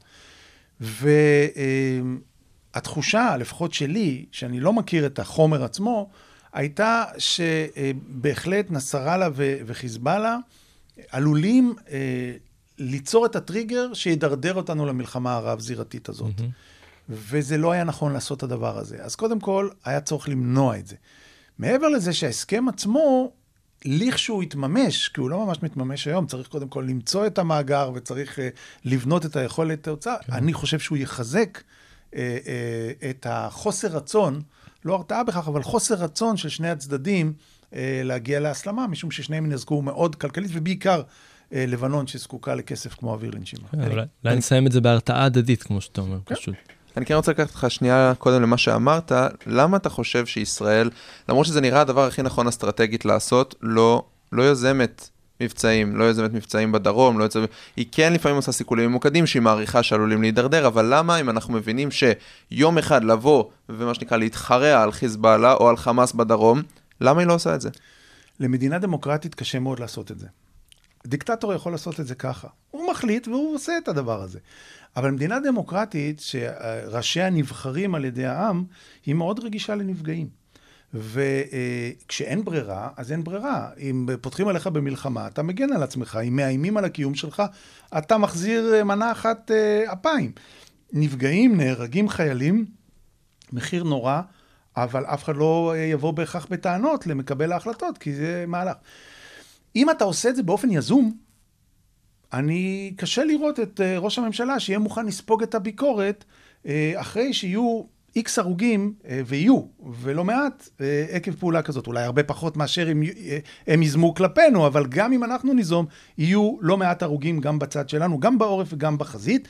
והתחושה, לפחות שלי, שאני לא מכיר את החומר עצמו, הייתה שבהחלט נסראללה וחיזבאללה עלולים אה, ליצור את הטריגר שידרדר אותנו למלחמה הרב-זירתית הזאת. וזה לא היה נכון לעשות את הדבר הזה. אז קודם כל, היה צורך למנוע את זה. מעבר לזה שההסכם עצמו, לכשהוא יתממש, כי הוא לא ממש מתממש היום, צריך קודם כל למצוא את המאגר וצריך uh, לבנות את היכולת ההוצאה. כן. אני חושב שהוא יחזק uh, uh, את החוסר רצון, לא הרתעה בכך, אבל חוסר רצון של שני הצדדים להגיע להסלמה, משום ששניהם ינזקו מאוד כלכלית, ובעיקר uh, לבנון שזקוקה לכסף כמו אוויר לנשימה. כן, אולי אולי נסיים את זה בהרתעה הדדית, כמו שאתה אומר, פשוט. אני כן רוצה לקחת אותך שנייה קודם למה שאמרת, למה אתה חושב שישראל, למרות שזה נראה הדבר הכי נכון אסטרטגית לעשות, לא, לא יוזמת מבצעים, לא יוזמת מבצעים בדרום, לא יוזמת, היא כן לפעמים עושה סיכולים ממוקדים שהיא מעריכה שעלולים להידרדר, אבל למה אם אנחנו מבינים שיום אחד לבוא ומה שנקרא להתחרע על חיזבאללה או על חמאס בדרום, למה היא לא עושה את זה? למדינה דמוקרטית קשה מאוד לעשות את זה. דיקטטור יכול לעשות את זה ככה. הוא מחליט והוא עושה את הדבר הזה. אבל מדינה דמוקרטית, שראשיה נבחרים על ידי העם, היא מאוד רגישה לנפגעים. וכשאין ברירה, אז אין ברירה. אם פותחים עליך במלחמה, אתה מגן על עצמך. אם מאיימים על הקיום שלך, אתה מחזיר אה, מנה אחת אה, אפיים. נפגעים, נהרגים חיילים, מחיר נורא, אבל אף אחד לא אה, יבוא בהכרח בטענות למקבל ההחלטות, כי זה מהלך. אם אתה עושה את זה באופן יזום, אני, קשה לראות את אה, ראש הממשלה שיהיה מוכן לספוג את הביקורת אה, אחרי שיהיו איקס הרוגים, ויהיו, ולא מעט, עקב פעולה כזאת. אולי הרבה פחות מאשר אה, הם ייזמו כלפינו, אבל גם אם אנחנו ניזום, יהיו לא מעט הרוגים גם בצד שלנו, גם בעורף וגם בחזית.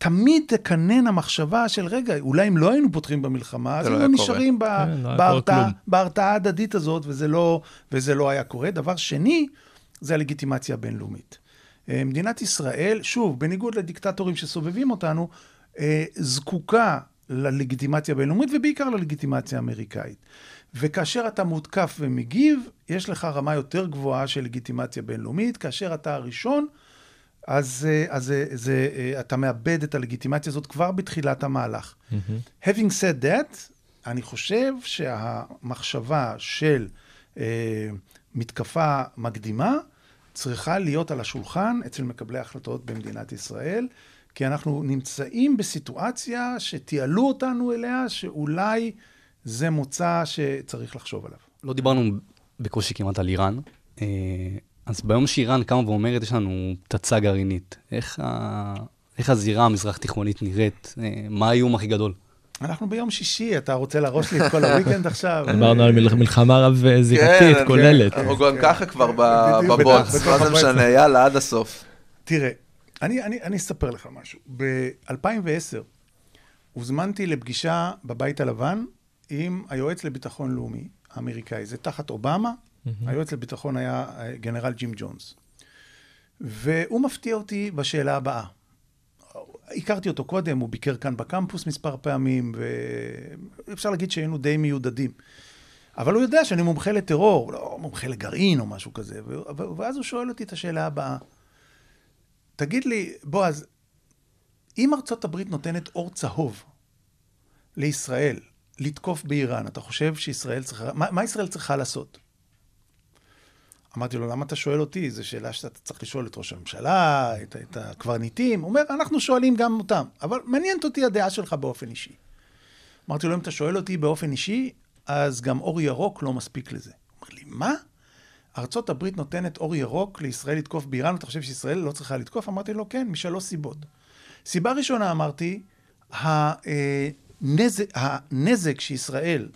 תמיד תקנן המחשבה של, רגע, אולי אם לא היינו פותחים במלחמה, אז זה לא היינו היה קורה." נשארים ב- כן, לא. בהרתעה ההדדית הזאת, וזה לא, וזה לא היה קורה. דבר שני, זה הלגיטימציה הבינלאומית. אה, מדינת ישראל, שוב, בניגוד לדיקטטורים שסובבים אותנו, אה, זקוקה ללגיטימציה הבינלאומית ובעיקר ללגיטימציה האמריקאית. וכאשר אתה מותקף ומגיב, יש לך רמה יותר גבוהה של לגיטימציה בינלאומית. כאשר אתה הראשון, אז, אה, אז זה, זה, אה, אתה מאבד את הלגיטימציה הזאת כבר בתחילת המהלך. Having said that, אני חושב שהמחשבה של אה, מתקפה מקדימה צריכה להיות על השולחן אצל מקבלי ההחלטות במדינת ישראל, כי אנחנו נמצאים בסיטואציה שתיעלו אותנו אליה, שאולי זה מוצא שצריך לחשוב עליו. לא דיברנו בקושי כמעט על איראן. אה, אז ביום שאיראן קמה ואומרת, יש לנו פצצה גרעינית, איך, ה... איך הזירה המזרח-תיכונית נראית? אה, מה האיום הכי גדול? אנחנו ביום שישי, אתה רוצה להרוס לי את כל הוויקנד עכשיו? דיברנו על מל- מלחמה רב-זירתית כן, כוללת. אנחנו גם ככה כבר בבוץ, מה זה. משנה, יאללה, עד הסוף. תראה, אני אספר לך משהו. ב-2010 הוזמנתי לפגישה בבית הלבן עם היועץ לביטחון לאומי האמריקאי. זה תחת אובמה, היועץ לביטחון היה אה, גנרל ג'ים ג'ונס. והוא מפתיע אותי בשאלה הבאה. הכרתי אותו קודם, הוא ביקר כאן בקמפוס מספר פעמים, ואפשר להגיד שהיינו די מיודדים. אבל הוא יודע שאני מומחה לטרור, לא מומחה לגרעין או משהו כזה. ואז הוא שואל אותי את השאלה הבאה. תגיד לי, בועז, אם ארצות הברית נותנת אור צהוב לישראל לתקוף באיראן, אתה חושב שישראל צריכה, מה, מה ישראל צריכה לעשות? אמרתי לו, למה אתה שואל אותי? זו שאלה שאתה צריך לשאול את ראש הממשלה, את, את הקברניטים. הוא אומר, אנחנו שואלים גם אותם, אבל מעניינת אותי הדעה שלך באופן אישי. אמרתי לו, אם אתה שואל אותי באופן אישי, אז גם אור ירוק לא מספיק לזה. הוא אומר לי, מה? ארצות הברית נותנת אור ירוק לישראל לתקוף באיראן, אתה חושב שישראל לא צריכה לתקוף? אמרתי לו, כן, משלוש סיבות. סיבה ראשונה, אמרתי, הנזק, הנזק שישראל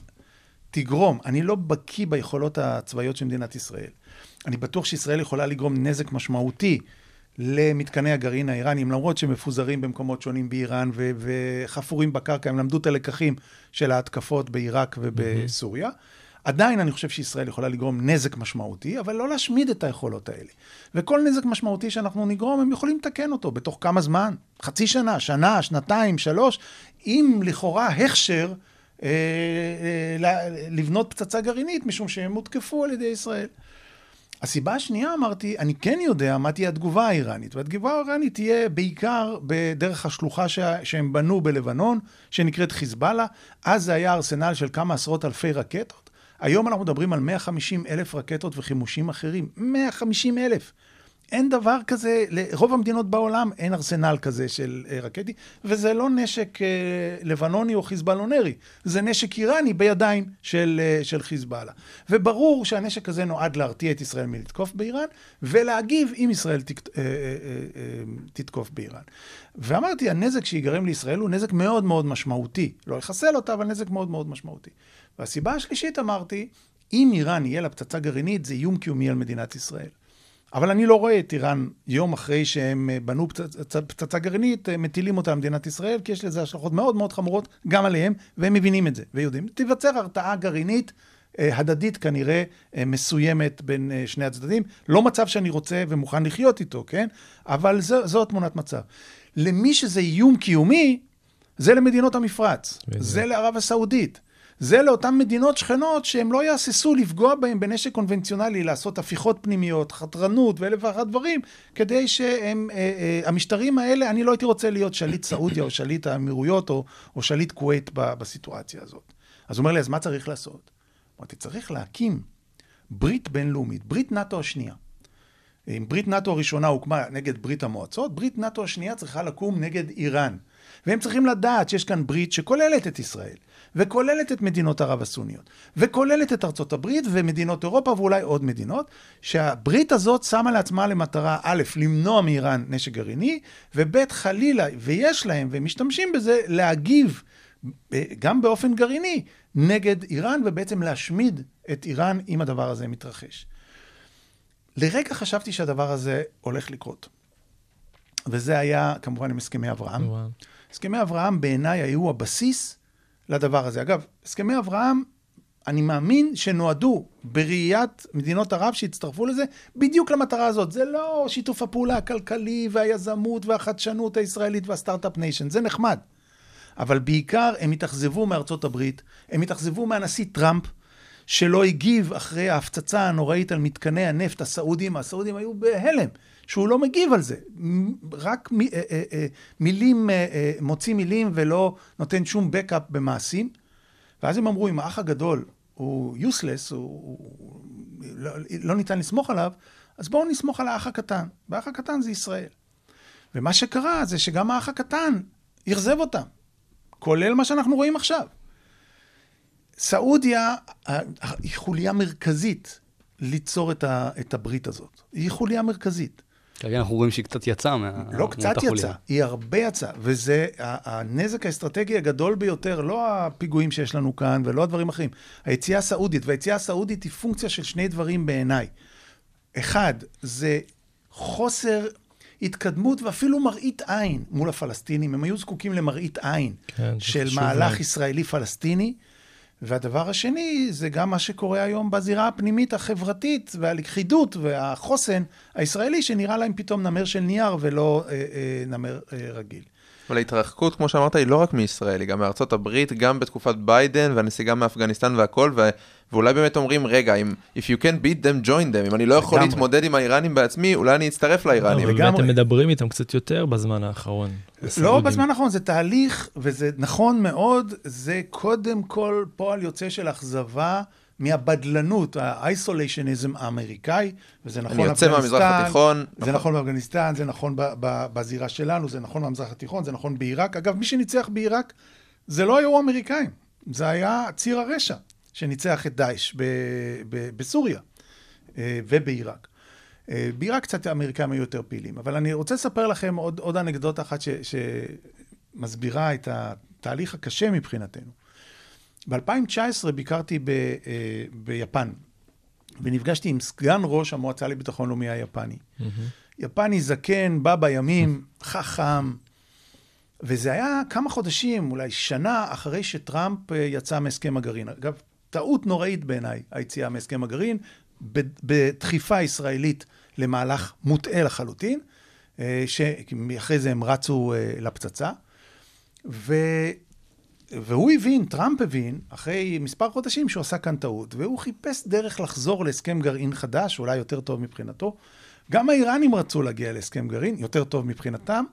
תגרום, אני לא בקיא ביכולות הצבאיות של מדינת ישראל. אני בטוח שישראל יכולה לגרום נזק משמעותי למתקני הגרעין האיראניים, למרות שהם מפוזרים במקומות שונים באיראן ו- וחפורים בקרקע, הם למדו את הלקחים של ההתקפות בעיראק ובסוריה. עדיין אני חושב שישראל יכולה לגרום נזק משמעותי, אבל לא להשמיד את היכולות האלה. וכל נזק משמעותי שאנחנו נגרום, הם יכולים לתקן אותו בתוך כמה זמן? חצי שנה, שנה, שנתיים, שלוש, עם לכאורה הכשר אה, אה, לבנות פצצה גרעינית, משום שהם הותקפו על ידי ישראל. הסיבה השנייה, אמרתי, אני כן יודע מה תהיה התגובה האיראנית, והתגובה האיראנית תהיה בעיקר בדרך השלוחה שה, שהם בנו בלבנון, שנקראת חיזבאללה. אז זה היה ארסנל של כמה עשרות אלפי רקטות. היום אנחנו מדברים על 150 אלף רקטות וחימושים אחרים. 150 אלף. אין דבר כזה, לרוב המדינות בעולם אין ארסנל כזה של אה, רקטי, וזה לא נשק אה, לבנוני או חיזבאלונרי, זה נשק איראני בידיים של, אה, של חיזבאללה. וברור שהנשק הזה נועד להרתיע את ישראל מלתקוף באיראן, ולהגיב אם ישראל תק, תתקוף באיראן. ואמרתי, הנזק שיגרם לישראל הוא נזק מאוד מאוד משמעותי. לא לחסל אותה, אבל נזק מאוד מאוד משמעותי. והסיבה השלישית, אמרתי, אם איראן יהיה לה פצצה גרעינית, זה איום קיומי על מדינת ישראל. אבל אני לא רואה את איראן יום אחרי שהם אה, בנו פצצה, גרעינית, אה, מטילים אותה על מדינת ישראל, כי יש לזה השלכות מאוד מאוד חמורות גם עליהם, והם מבינים את זה ויודעים. תיווצר הרתעה גרעינית אה, הדדית כנראה אה, מסוימת בין שני הצדדים. לא מצב שאני רוצה ומוכן לחיות איתו, כן? אבל זו, זו התמונת מצב. למי שזה איום קיומי, זה למדינות המפרץ, זה לערב הסעודית. זה לאותן מדינות שכנות שהם לא יהססו לפגוע בהם בנשק קונבנציונלי, לעשות הפיכות פנימיות, חתרנות ואלף ואחת דברים, כדי שהם, אה, אה, האלה, אני לא הייתי רוצה להיות שליט סעודיה או שליט האמירויות או, או שליט כווית בסיטואציה הזאת. אז הוא אומר לי, אז מה צריך לעשות? אמרתי, צריך להקים ברית בינלאומית, ברית נאט"ו השנייה. אם ברית נאט"ו הראשונה הוקמה נגד ברית המועצות, ברית נאט"ו השנייה צריכה לקום נגד איראן. והם צריכים לדעת שיש כאן ברית שכוללת את ישראל, וכוללת את מדינות ערב הסוניות, וכוללת את ארצות הברית ומדינות אירופה ואולי עוד מדינות, שהברית הזאת שמה לעצמה למטרה, א', למנוע מאיראן נשק גרעיני, וב', חלילה, ויש להם, והם משתמשים בזה, להגיב אה, גם באופן גרעיני נגד איראן, ובעצם להשמיד את איראן אם הדבר הזה מתרחש. לרגע חשבתי שהדבר הזה הולך לקרות. וזה היה כמובן עם הסכמי אברהם. וואו. הסכמי אברהם בעיניי היו הבסיס לדבר הזה. אגב, הסכמי אברהם, אני מאמין שנועדו בראיית מדינות ערב שהצטרפו לזה בדיוק למטרה הזאת. זה לא שיתוף הפעולה הכלכלי והיזמות והחדשנות הישראלית וה start-up nation, זה נחמד. אבל בעיקר הם התאכזבו מארצות הברית, הם התאכזבו מהנשיא טראמפ, שלא הגיב אחרי ההפצצה הנוראית על מתקני הנפט הסעודים, הסעודים היו בהלם, שהוא לא מגיב על זה, רק מ- אה, אה, אה, מילים, אה, אה, מוציא מילים ולא נותן שום בקאפ במעשים. ואז הם אמרו, אם האח הגדול הוא useless, הוא, הוא לא, לא ניתן לסמוך עליו, אז בואו נסמוך על האח הקטן, והאח הקטן זה ישראל. ומה שקרה זה שגם האח הקטן אכזב אותם, כולל מה שאנחנו רואים עכשיו. סעודיה היא חוליה מרכזית ליצור את, ה, את הברית הזאת. היא חוליה מרכזית. כרגע אנחנו רואים שהיא קצת יצאה מה... לא קצת. יצאה, היא הרבה יצאה, וזה הנזק האסטרטגי הגדול ביותר, לא הפיגועים שיש לנו כאן ולא הדברים האחרים. היציאה הסעודית, והיציאה הסעודית היא פונקציה של שני דברים בעיניי. אחד, זה חוסר התקדמות ואפילו מראית עין מול הפלסטינים. הם היו זקוקים למראית עין כן, של מהלך. ישראלי-פלסטיני. והדבר השני, זה גם מה שקורה היום בזירה הפנימית החברתית והלכידות והחוסן הישראלי, שנראה להם פתאום נמר של נייר ולא אה, אה, נמר אה, רגיל. אבל ההתרחקות, כמו שאמרת, היא לא רק מישראל, היא גם מארצות הברית, גם בתקופת ביידן, והנסיגה מאפגניסטן והכל, ו... ואולי באמת אומרים, רגע, אם if you can beat them, join them, אם אני לא יכול לגמרי. להתמודד עם האיראנים בעצמי, אולי אני אצטרף לאיראנים. אבל לגמרי. אתם מדברים איתם קצת יותר בזמן האחרון. לא. בזמן האחרון, זה תהליך, וזה נכון מאוד, זה קודם כל פועל יוצא של אכזבה מהבדלנות, האיסוליישניזם האמריקאי, וזה נכון אני יוצא מהמזרח התיכון. זה נכון. נכון באפגניסטן, זה נכון בזירה שלנו, זה נכון במזרח התיכון, זה נכון בעיראק. אגב, מי שניצח בעיראק, זה לא היו האמריקאים, זה היה ציר הרשע שניצח את דאעש בסוריה אה, ובעיראק. אה, בעיראק קצת האמריקאים היו יותר פעילים, אבל אני רוצה לספר לכם עוד, עוד אנקדוטה אחת ש, שמסבירה את התהליך הקשה מבחינתנו. ב-2019 ביקרתי ב, אה, ביפן, ונפגשתי עם סגן ראש המועצה לביטחון לאומי היפני. יפני זקן, בא בימים, חכם, וזה היה כמה חודשים, אולי שנה, אחרי שטראמפ אה, יצא מהסכם הגרעין. אגב, טעות נוראית בעיניי, היציאה מהסכם הגרעין, בדחיפה ישראלית למהלך מוטעה לחלוטין, אה, שאחרי זה הם רצו אה, לפצצה. ו... והוא הבין, טראמפ הבין, אחרי מספר חודשים שהוא עשה כאן טעות, והוא חיפש דרך לחזור להסכם גרעין חדש, אולי יותר טוב מבחינתו. גם האיראנים רצו להגיע להסכם גרעין, יותר טוב מבחינתם,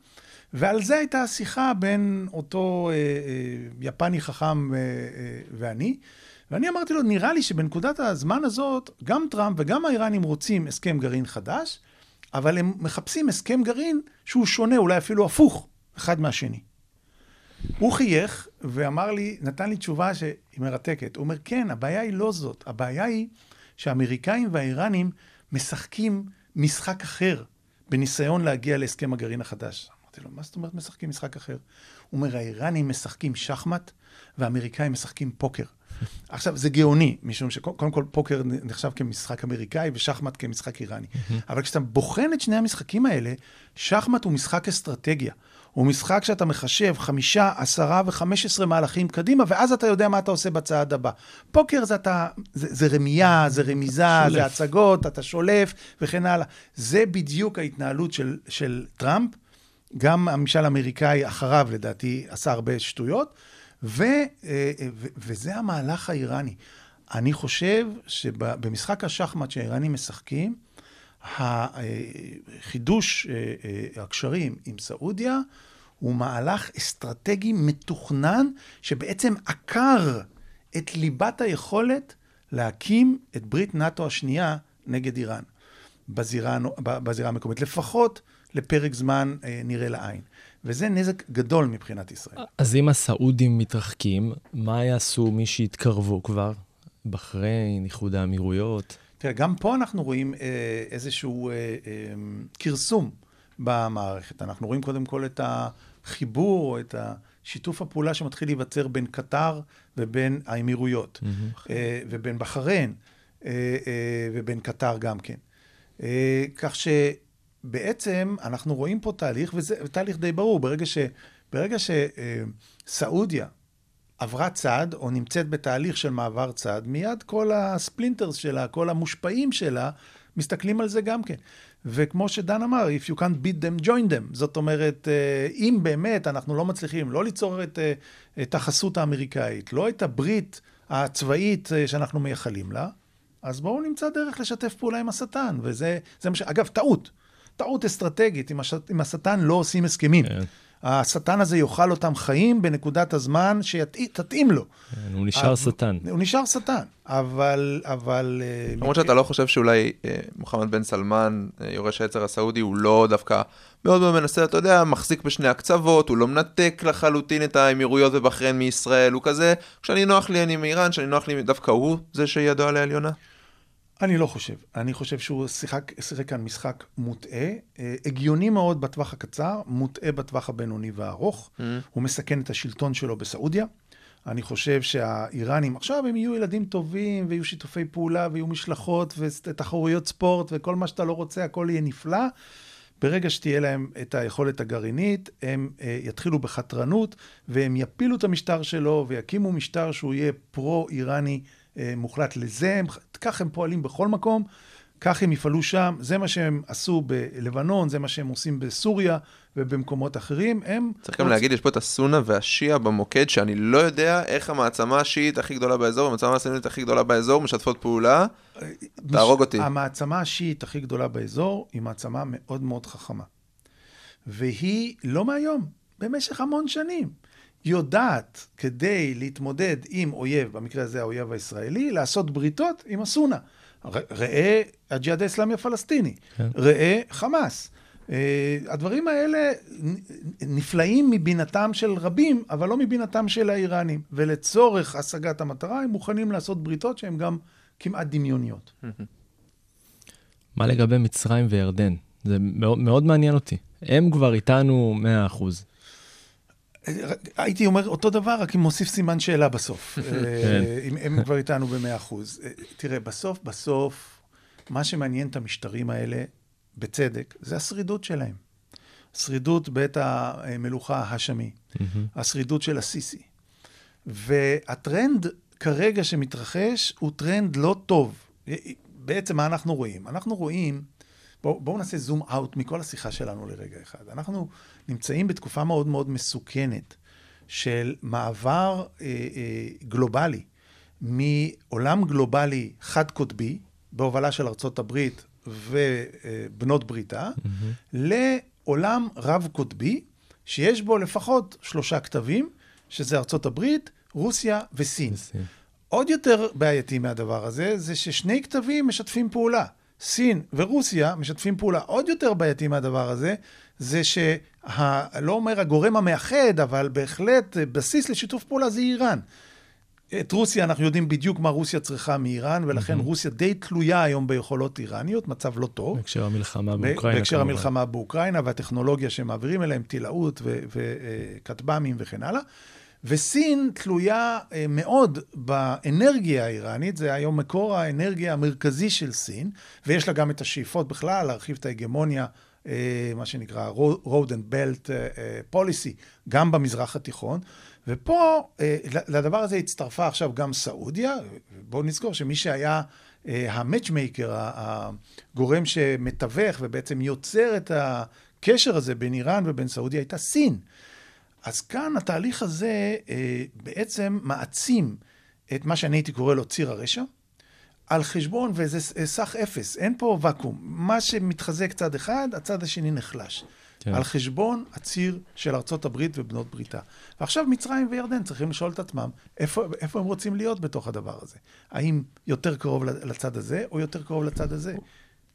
ועל זה הייתה השיחה בין אותו אה, אה, יפני חכם אה, אה, ואני. ואני אמרתי לו, נראה לי שבנקודת הזמן הזאת, גם טראמפ וגם האיראנים רוצים הסכם גרעין חדש, אבל הם מחפשים הסכם גרעין שהוא שונה, אולי אפילו הפוך, אחד מהשני. הוא חייך ואמר לי, נתן לי תשובה שהיא מרתקת. הוא אומר, כן, הבעיה היא לא זאת. הבעיה היא שהאמריקאים והאיראנים משחקים משחק אחר בניסיון להגיע להסכם הגרעין החדש. אמרתי לו, מה זאת אומרת משחקים משחק אחר? הוא אומר, האיראנים משחקים שחמט והאמריקאים משחקים פוקר. עכשיו, זה גאוני, משום שקודם כל פוקר נחשב כמשחק אמריקאי ושחמט כמשחק איראני. אבל כשאתה בוחן את שני המשחקים האלה, שחמט הוא משחק אסטרטגיה. הוא משחק שאתה מחשב חמישה, עשרה וחמש עשרה מהלכים קדימה, ואז אתה יודע מה אתה עושה בצעד הבא. פוקר זה אתה, זה, זה רמייה, זה רמיזה, שולף. זה הצגות, אתה שולף וכן הלאה. זה בדיוק ההתנהלות של, של טראמפ. גם הממשל האמריקאי אחריו, לדעתי, עשה הרבה שטויות, ו, אה, ו, וזה המהלך האיראני. אני חושב שבמשחק השחמט שהאיראנים משחקים, החידוש אה, אה, הקשרים עם סעודיה הוא מהלך אסטרטגי מתוכנן, שבעצם עקר את ליבת היכולת להקים את ברית נאט"ו השנייה נגד איראן בזירה, בזירה המקומית, לפחות לפרק זמן אה, נראה לעין. וזה נזק גדול מבחינת ישראל. אז אם הסעודים מתרחקים, מה יעשו מי שיתקרבו כבר? בחריין, איחוד האמירויות? תראה, גם פה אנחנו רואים אה, איזשהו אה, אה, כרסום במערכת. אנחנו רואים קודם כל את החיבור, או את שיתוף הפעולה שמתחיל להיווצר בין קטר ובין האמירויות, אה, ובין בחריין, אה, אה, ובין קטר גם כן. אה, כך שבעצם אנחנו רואים פה תהליך, וזה תהליך די ברור, ברגע, ש, ברגע שסעודיה עברה צד, או נמצאת בתהליך של מעבר צד, מיד כל הספלינטרס שלה, כל המושפעים שלה, מסתכלים על זה גם כן. וכמו שדן אמר, If you can't beat them, join them. זאת אומרת, אה, אם באמת אנחנו לא מצליחים לא ליצור את, אה, את החסות האמריקאית, לא את הברית הצבאית אה, שאנחנו מייחלים לה, אז בואו נמצא דרך לשתף פעולה עם השטן. וזה, זה מה ש... אגב, טעות. טעות אסטרטגית, עם, הש... עם השטן לא עושים הסכמים. כן. השטן הזה יאכל אותם חיים בנקודת הזמן שתתאים לו. כן, הוא נשאר שטן. הוא נשאר שטן, אבל... אבל אה, למרות שאתה לא חושב שאולי אה, מוחמד בן סלמן, אה, יורש העצר הסעודי, הוא לא דווקא מאוד מאוד מנסה, אתה יודע, מחזיק בשני הקצוות, הוא לא מנתק לחלוטין את האמירויות ובחריין מישראל, הוא כזה, כשאני נוח לי אני מאיראן, כשאני נוח לי דווקא הוא זה שידו על העליונה? אני לא חושב. אני חושב שהוא שיחק, שיחק כאן משחק מוטעה, אה, הגיוני מאוד בטווח הקצר, מוטעה בטווח הבינוני והארוך. Mm. הוא מסכן את השלטון שלו בסעודיה. אני חושב שהאיראנים, עכשיו הם יהיו ילדים טובים, ויהיו שיתופי פעולה, ויהיו משלחות, ותחרויות ספורט, וכל מה שאתה לא רוצה, הכל יהיה נפלא. ברגע שתהיה להם את היכולת הגרעינית, הם אה, יתחילו בחתרנות, והם יפילו את המשטר שלו, ויקימו משטר שהוא יהיה פרו-איראני מוחלט לזה. כך הם פועלים בכל מקום, כך הם יפעלו שם. זה מה שהם עשו בלבנון, זה מה שהם עושים בסוריה ובמקומות אחרים. הם... צריך גם להגיד, יש פה את הסונה והשיעה במוקד, שאני לא יודע איך המעצמה השיעית הכי גדולה באזור, המעצמה הסונית הכי גדולה באזור, משתפות פעולה. תהרוג אותי. המעצמה השיעית הכי גדולה באזור היא מעצמה מאוד מאוד חכמה. והיא לא מהיום, במשך המון שנים. יודעת, כדי להתמודד עם אויב, במקרה הזה האויב הישראלי, לעשות בריתות עם הסונה. ראה הג'יהאד האסלאמי הפלסטיני, כן. ראה חמאס. אה, הדברים האלה נפלאים מבינתם של רבים, אבל לא מבינתם של האיראנים. ולצורך השגת המטרה, הם מוכנים לעשות בריתות שהן גם כמעט דמיוניות. מה לגבי מצרים וירדן? זה מאוד, מאוד מעניין אותי. הם כבר איתנו 100%. הייתי אומר אותו דבר, רק אם מוסיף סימן שאלה בסוף. כן. אה, אם הם כבר איתנו במאה אחוז. אה, תראה, בסוף, בסוף, מה שמעניין את המשטרים האלה, בצדק, זה השרידות שלהם. שרידות בית המלוכה ההאשמי, השרידות של הסיסי. והטרנד כרגע שמתרחש הוא טרנד לא טוב. בעצם מה אנחנו רואים? אנחנו רואים, בואו בוא נעשה zoom out מכל השיחה שלנו לרגע אחד. אנחנו נמצאים בתקופה מאוד מאוד מסוכנת של מעבר אה, אה, גלובלי, מעולם גלובלי חד-קוטבי, בהובלה של ארצות הברית ובנות בריתה, לעולם רב-קוטבי, שיש בו לפחות שלושה כתבים, שזה ארצות הברית, רוסיה וסין. בסין. עוד יותר בעייתי מהדבר הזה, זה ששני כתבים משתפים פעולה. סין ורוסיה משתפים פעולה. עוד יותר בעייתי מהדבר הזה, זה שה... לא אומר הגורם המאחד, אבל בהחלט בסיס לשיתוף פעולה זה איראן. את רוסיה, אנחנו יודעים בדיוק מה רוסיה צריכה מאיראן, ולכן רוסיה די תלויה היום ביכולות איראניות, מצב לא טוב. בהקשר המלחמה באוקראינה. בהקשר כמובן. המלחמה באוקראינה והטכנולוגיה שהם מעבירים אליהם, טילאות וכטב"מים וכן הלאה. וסין תלויה אה, מאוד באנרגיה האיראנית, זה היום מקור האנרגיה המרכזי של סין, ויש לה גם את השאיפות בכלל להרחיב את ההגמוניה, אה, מה שנקרא road and belt אה, policy, גם במזרח התיכון. ופה, לדבר הזה הצטרפה עכשיו גם סעודיה. בואו נזכור שמי שהיה המאצ'מייקר, הגורם שמתווך ובעצם יוצר את הקשר הזה בין איראן ובין סעודיה, הייתה סין. אז כאן התהליך הזה אה, בעצם מעצים את מה שאני הייתי קורא לו ציר הרשע, על חשבון, וזה ס- סך אפס, אין פה ואקום. מה שמתחזק צד אחד, הצד השני נחלש. כן. על חשבון הציר של ארצות הברית ובנות בריתה. ועכשיו מצרים וירדן צריכים לשאול את עצמם, איפה, איפה הם רוצים להיות בתוך הדבר הזה? האם יותר קרוב לצד הזה, או יותר קרוב לצד הזה?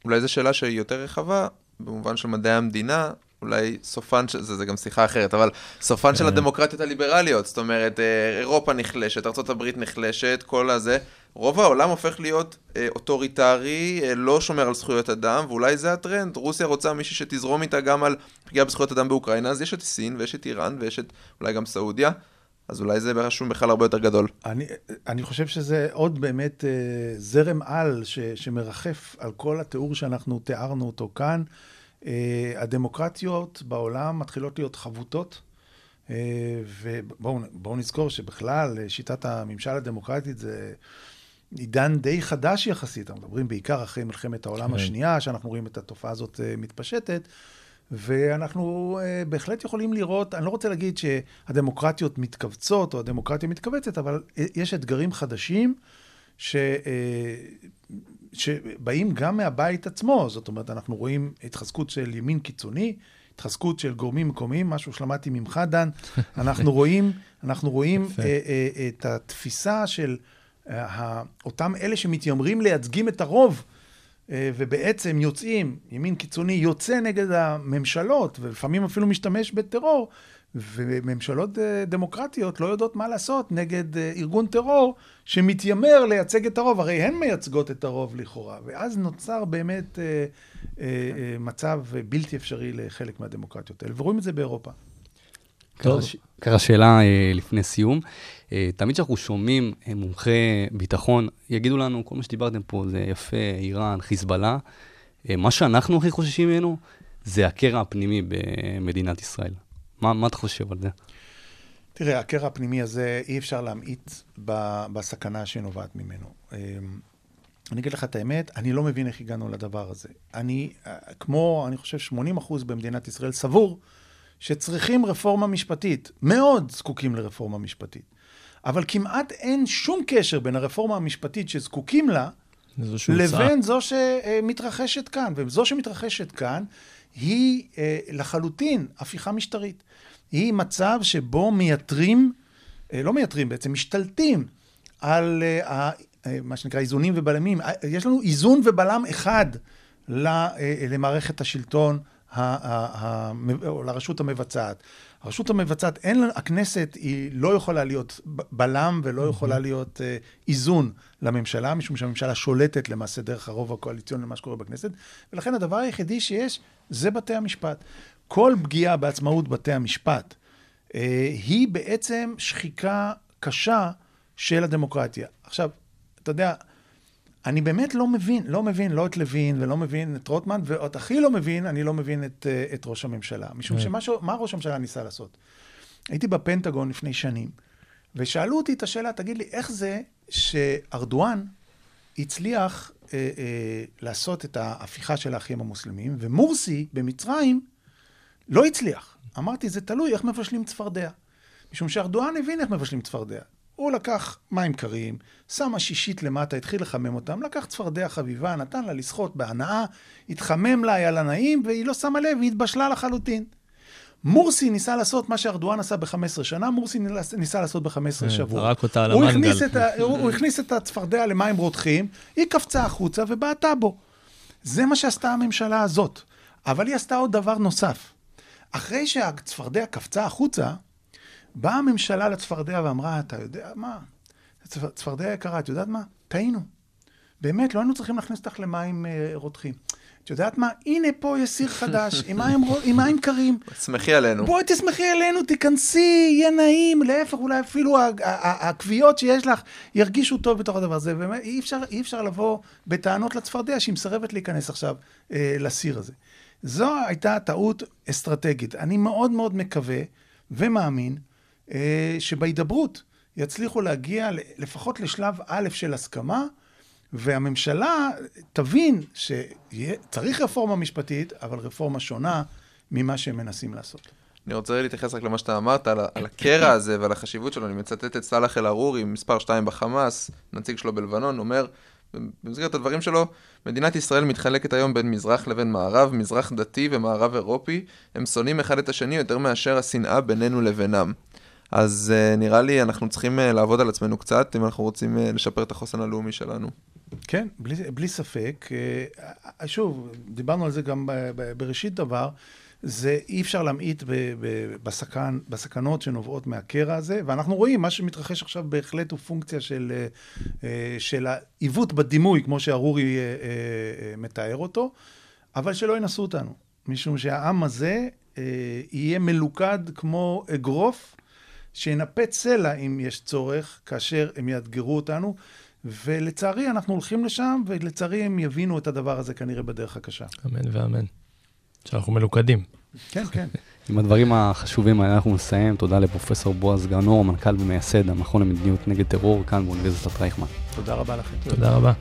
אולי זו שאלה שהיא יותר רחבה, במובן של מדעי המדינה, אולי סופן, של- זה, זה גם שיחה אחרת, אבל סופן של הדמוקרטיות הליברליות, זאת אומרת, אה, אירופה נחלשת, ארה"ב נחלשת, כל הזה. רוב העולם הופך להיות אה, אוטוריטרי, אה, לא שומר על זכויות אדם, ואולי זה הטרנד. רוסיה רוצה מישהי שתזרום איתה גם על פגיעה בזכויות אדם באוקראינה, אז יש את סין, ויש את איראן, ויש את אולי גם סעודיה, אז אולי זה רשום בכלל הרבה יותר גדול. אני, אני חושב שזה עוד באמת אה, זרם על ש, שמרחף על כל התיאור שאנחנו תיארנו אותו כאן. אה, הדמוקרטיות בעולם מתחילות להיות חבוטות, אה, ובואו בואו נזכור שבכלל אה, שיטת הממשל הדמוקרטית זה עידן די חדש יחסית. אנחנו מדברים בעיקר אחרי מלחמת העולם כן. השנייה, שאנחנו רואים את התופעה הזאת מתפשטת. ואנחנו בהחלט יכולים לראות, אני לא רוצה להגיד שהדמוקרטיות מתכווצות או הדמוקרטיה מתכווצת, אבל יש אתגרים חדשים ש, שבאים גם מהבית עצמו. זאת אומרת, אנחנו רואים התחזקות של ימין קיצוני, התחזקות של גורמים מקומיים, משהו שלמדתי ממך, דן. אנחנו רואים, אנחנו רואים uh, יפה. uh, את התפיסה של uh, אותם אלה שמתיימרים לייצגים את הרוב. אה, ובעצם יוצאים, ימין קיצוני יוצא נגד הממשלות, ולפעמים אפילו משתמש בטרור, וממשלות אה, דמוקרטיות לא יודעות מה לעשות נגד אה, ארגון טרור שמתיימר לייצג את הרוב, הרי הן מייצגות את הרוב לכאורה, ואז נוצר באמת אה, מצב בלתי אפשרי לחלק מהדמוקרטיות האלה, ורואים את זה באירופה. ככה שאלה לפני סיום. תמיד כשאנחנו שומעים מומחי ביטחון, יגידו לנו, כל מה שדיברתם פה זה יפה, איראן, חיזבאללה. מה שאנחנו הכי חוששים ממנו, זה הקרע הפנימי במדינת ישראל. מה, מה אתה חושב על זה? תראה, הקרע הפנימי הזה, אי אפשר להמעיט ב- בסכנה שנובעת ממנו. אמ, אני אגיד לך את האמת, אני לא מבין איך הגענו לדבר הזה. אני, אה, כמו, אני חושב, 80 אחוז במדינת ישראל, סבור שצריכים רפורמה משפטית. מאוד זקוקים לרפורמה משפטית. אבל כמעט אין שום קשר בין הרפורמה המשפטית שזקוקים לה. לבין זו שמתרחשת כאן. וזו שמתרחשת כאן היא אה, לחלוטין הפיכה משטרית. היא מצב שבו מייתרים, אה, לא מייתרים בעצם, משתלטים על אה, ה- אה, מה שנקרא איזונים ובלמים. אה, יש לנו איזון ובלם אחד ל- אה, למערכת השלטון. ה- ה- ה- או לרשות המבצעת. הרשות המבצעת, אין הכנסת היא לא יכולה להיות בלם ולא יכולה להיות אה, איזון לממשלה, משום שהממשלה שולטת למעשה דרך הרוב הקואליציוני למה שקורה בכנסת, ולכן הדבר היחידי שיש זה בתי המשפט. כל פגיעה בעצמאות בתי המשפט אה, היא בעצם שחיקה קשה של הדמוקרטיה. עכשיו, אתה יודע, אני באמת לא מבין, לא מבין לא את לוין ולא מבין את רוטמן, ועוד הכי לא מבין, אני לא מבין את, אה, את ראש הממשלה. משום שמה ש- מה ראש הממשלה ניסה לעשות? הייתי בפנטגון לפני שנים, ושאלו אותי את השאלה, תגיד לי, איך זה שארדואן הצליח אה, אה, לעשות את ההפיכה של האחים המוסלמים, ומורסי במצרים לא הצליח. אמרתי, זה תלוי איך מבשלים צפרדע. משום שארדואן הבין איך מבשלים צפרדע. הוא לקח מים קרים, שם השישית למטה, התחיל לחמם אותם, לקח צפרדע חביבה, נתן לה לשחות בהנאה, התחמם לה, היה לה נעים, והיא לא שמה לב, היא התבשלה לחלוטין. מורסי ניסה לעשות מה שארדואן עשה ב-15 שנה, מורסי ניס- ניסה לעשות ב-15 כן, שבוע. זרק אותה על המנגל. הוא הכניס את הצפרדע למים רותחים, היא קפצה החוצה ובעטה בו. זה מה שעשתה הממשלה הזאת. אבל היא עשתה עוד דבר נוסף. אחרי שהצפרדע קפצה החוצה, באה הממשלה לצפרדע ואמרה, אתה יודע מה? צפ- צפרדע יקרה, את יודעת מה? טעינו. באמת, לא היינו צריכים להכניס אותך למים אה, רותחים. את יודעת מה? הנה פה יש סיר חדש, עם מים, רו- עם מים קרים. שמחי עלינו. בואי תשמחי עלינו, תיכנסי, יהיה נעים, להפך, אולי אפילו הכוויות שיש לך ירגישו טוב בתוך הדבר הזה. באמת, אי אפשר, אי אפשר לבוא בטענות לצפרדע שהיא מסרבת להיכנס עכשיו אה, לסיר הזה. זו הייתה טעות אסטרטגית. אני מאוד מאוד מקווה ומאמין שבהידברות יצליחו להגיע לפחות לשלב א' של הסכמה, והממשלה תבין שצריך רפורמה משפטית, אבל רפורמה שונה ממה שהם מנסים לעשות. אני רוצה להתייחס רק למה שאתה אמרת, על, על הקרע הזה ועל החשיבות שלו. אני מצטט את סאלח אל-ערורי, מספר 2 בחמאס, נציג שלו בלבנון, אומר, במסגרת הדברים שלו, מדינת ישראל מתחלקת היום בין מזרח לבין מערב, מזרח דתי ומערב אירופי, הם שונאים אחד את השני יותר מאשר השנאה בינינו לבינם. אז uh, נראה לי אנחנו צריכים uh, לעבוד על עצמנו קצת, אם אנחנו רוצים uh, לשפר את החוסן הלאומי שלנו. כן, בלי, בלי ספק. אה, שוב, דיברנו על זה גם ב- ב- בראשית דבר. זה אי אפשר להמעיט ב- ב- בסכן, בסכנות שנובעות מהקרע הזה, ואנחנו רואים, מה שמתרחש עכשיו בהחלט הוא פונקציה של, אה, של העיוות בדימוי, כמו שארורי אה, אה, מתאר אותו, אבל שלא ינסו אותנו, משום שהעם הזה יהיה מלוכד כמו אגרוף, שינפץ סלע אם יש צורך, כאשר הם יאתגרו אותנו. ולצערי אנחנו הולכים לשם, ולצערי הם יבינו את הדבר הזה כנראה בדרך הקשה. אמן ואמן. שאנחנו מלוכדים. כן, כן. עם הדברים החשובים האלה אנחנו נסיים. תודה לפרופסור בועז גרנור, מנכ"ל ומייסד המכון למדיניות נגד טרור כאן באוניברסיטת רייכמן. תודה רבה לכם. תודה רבה.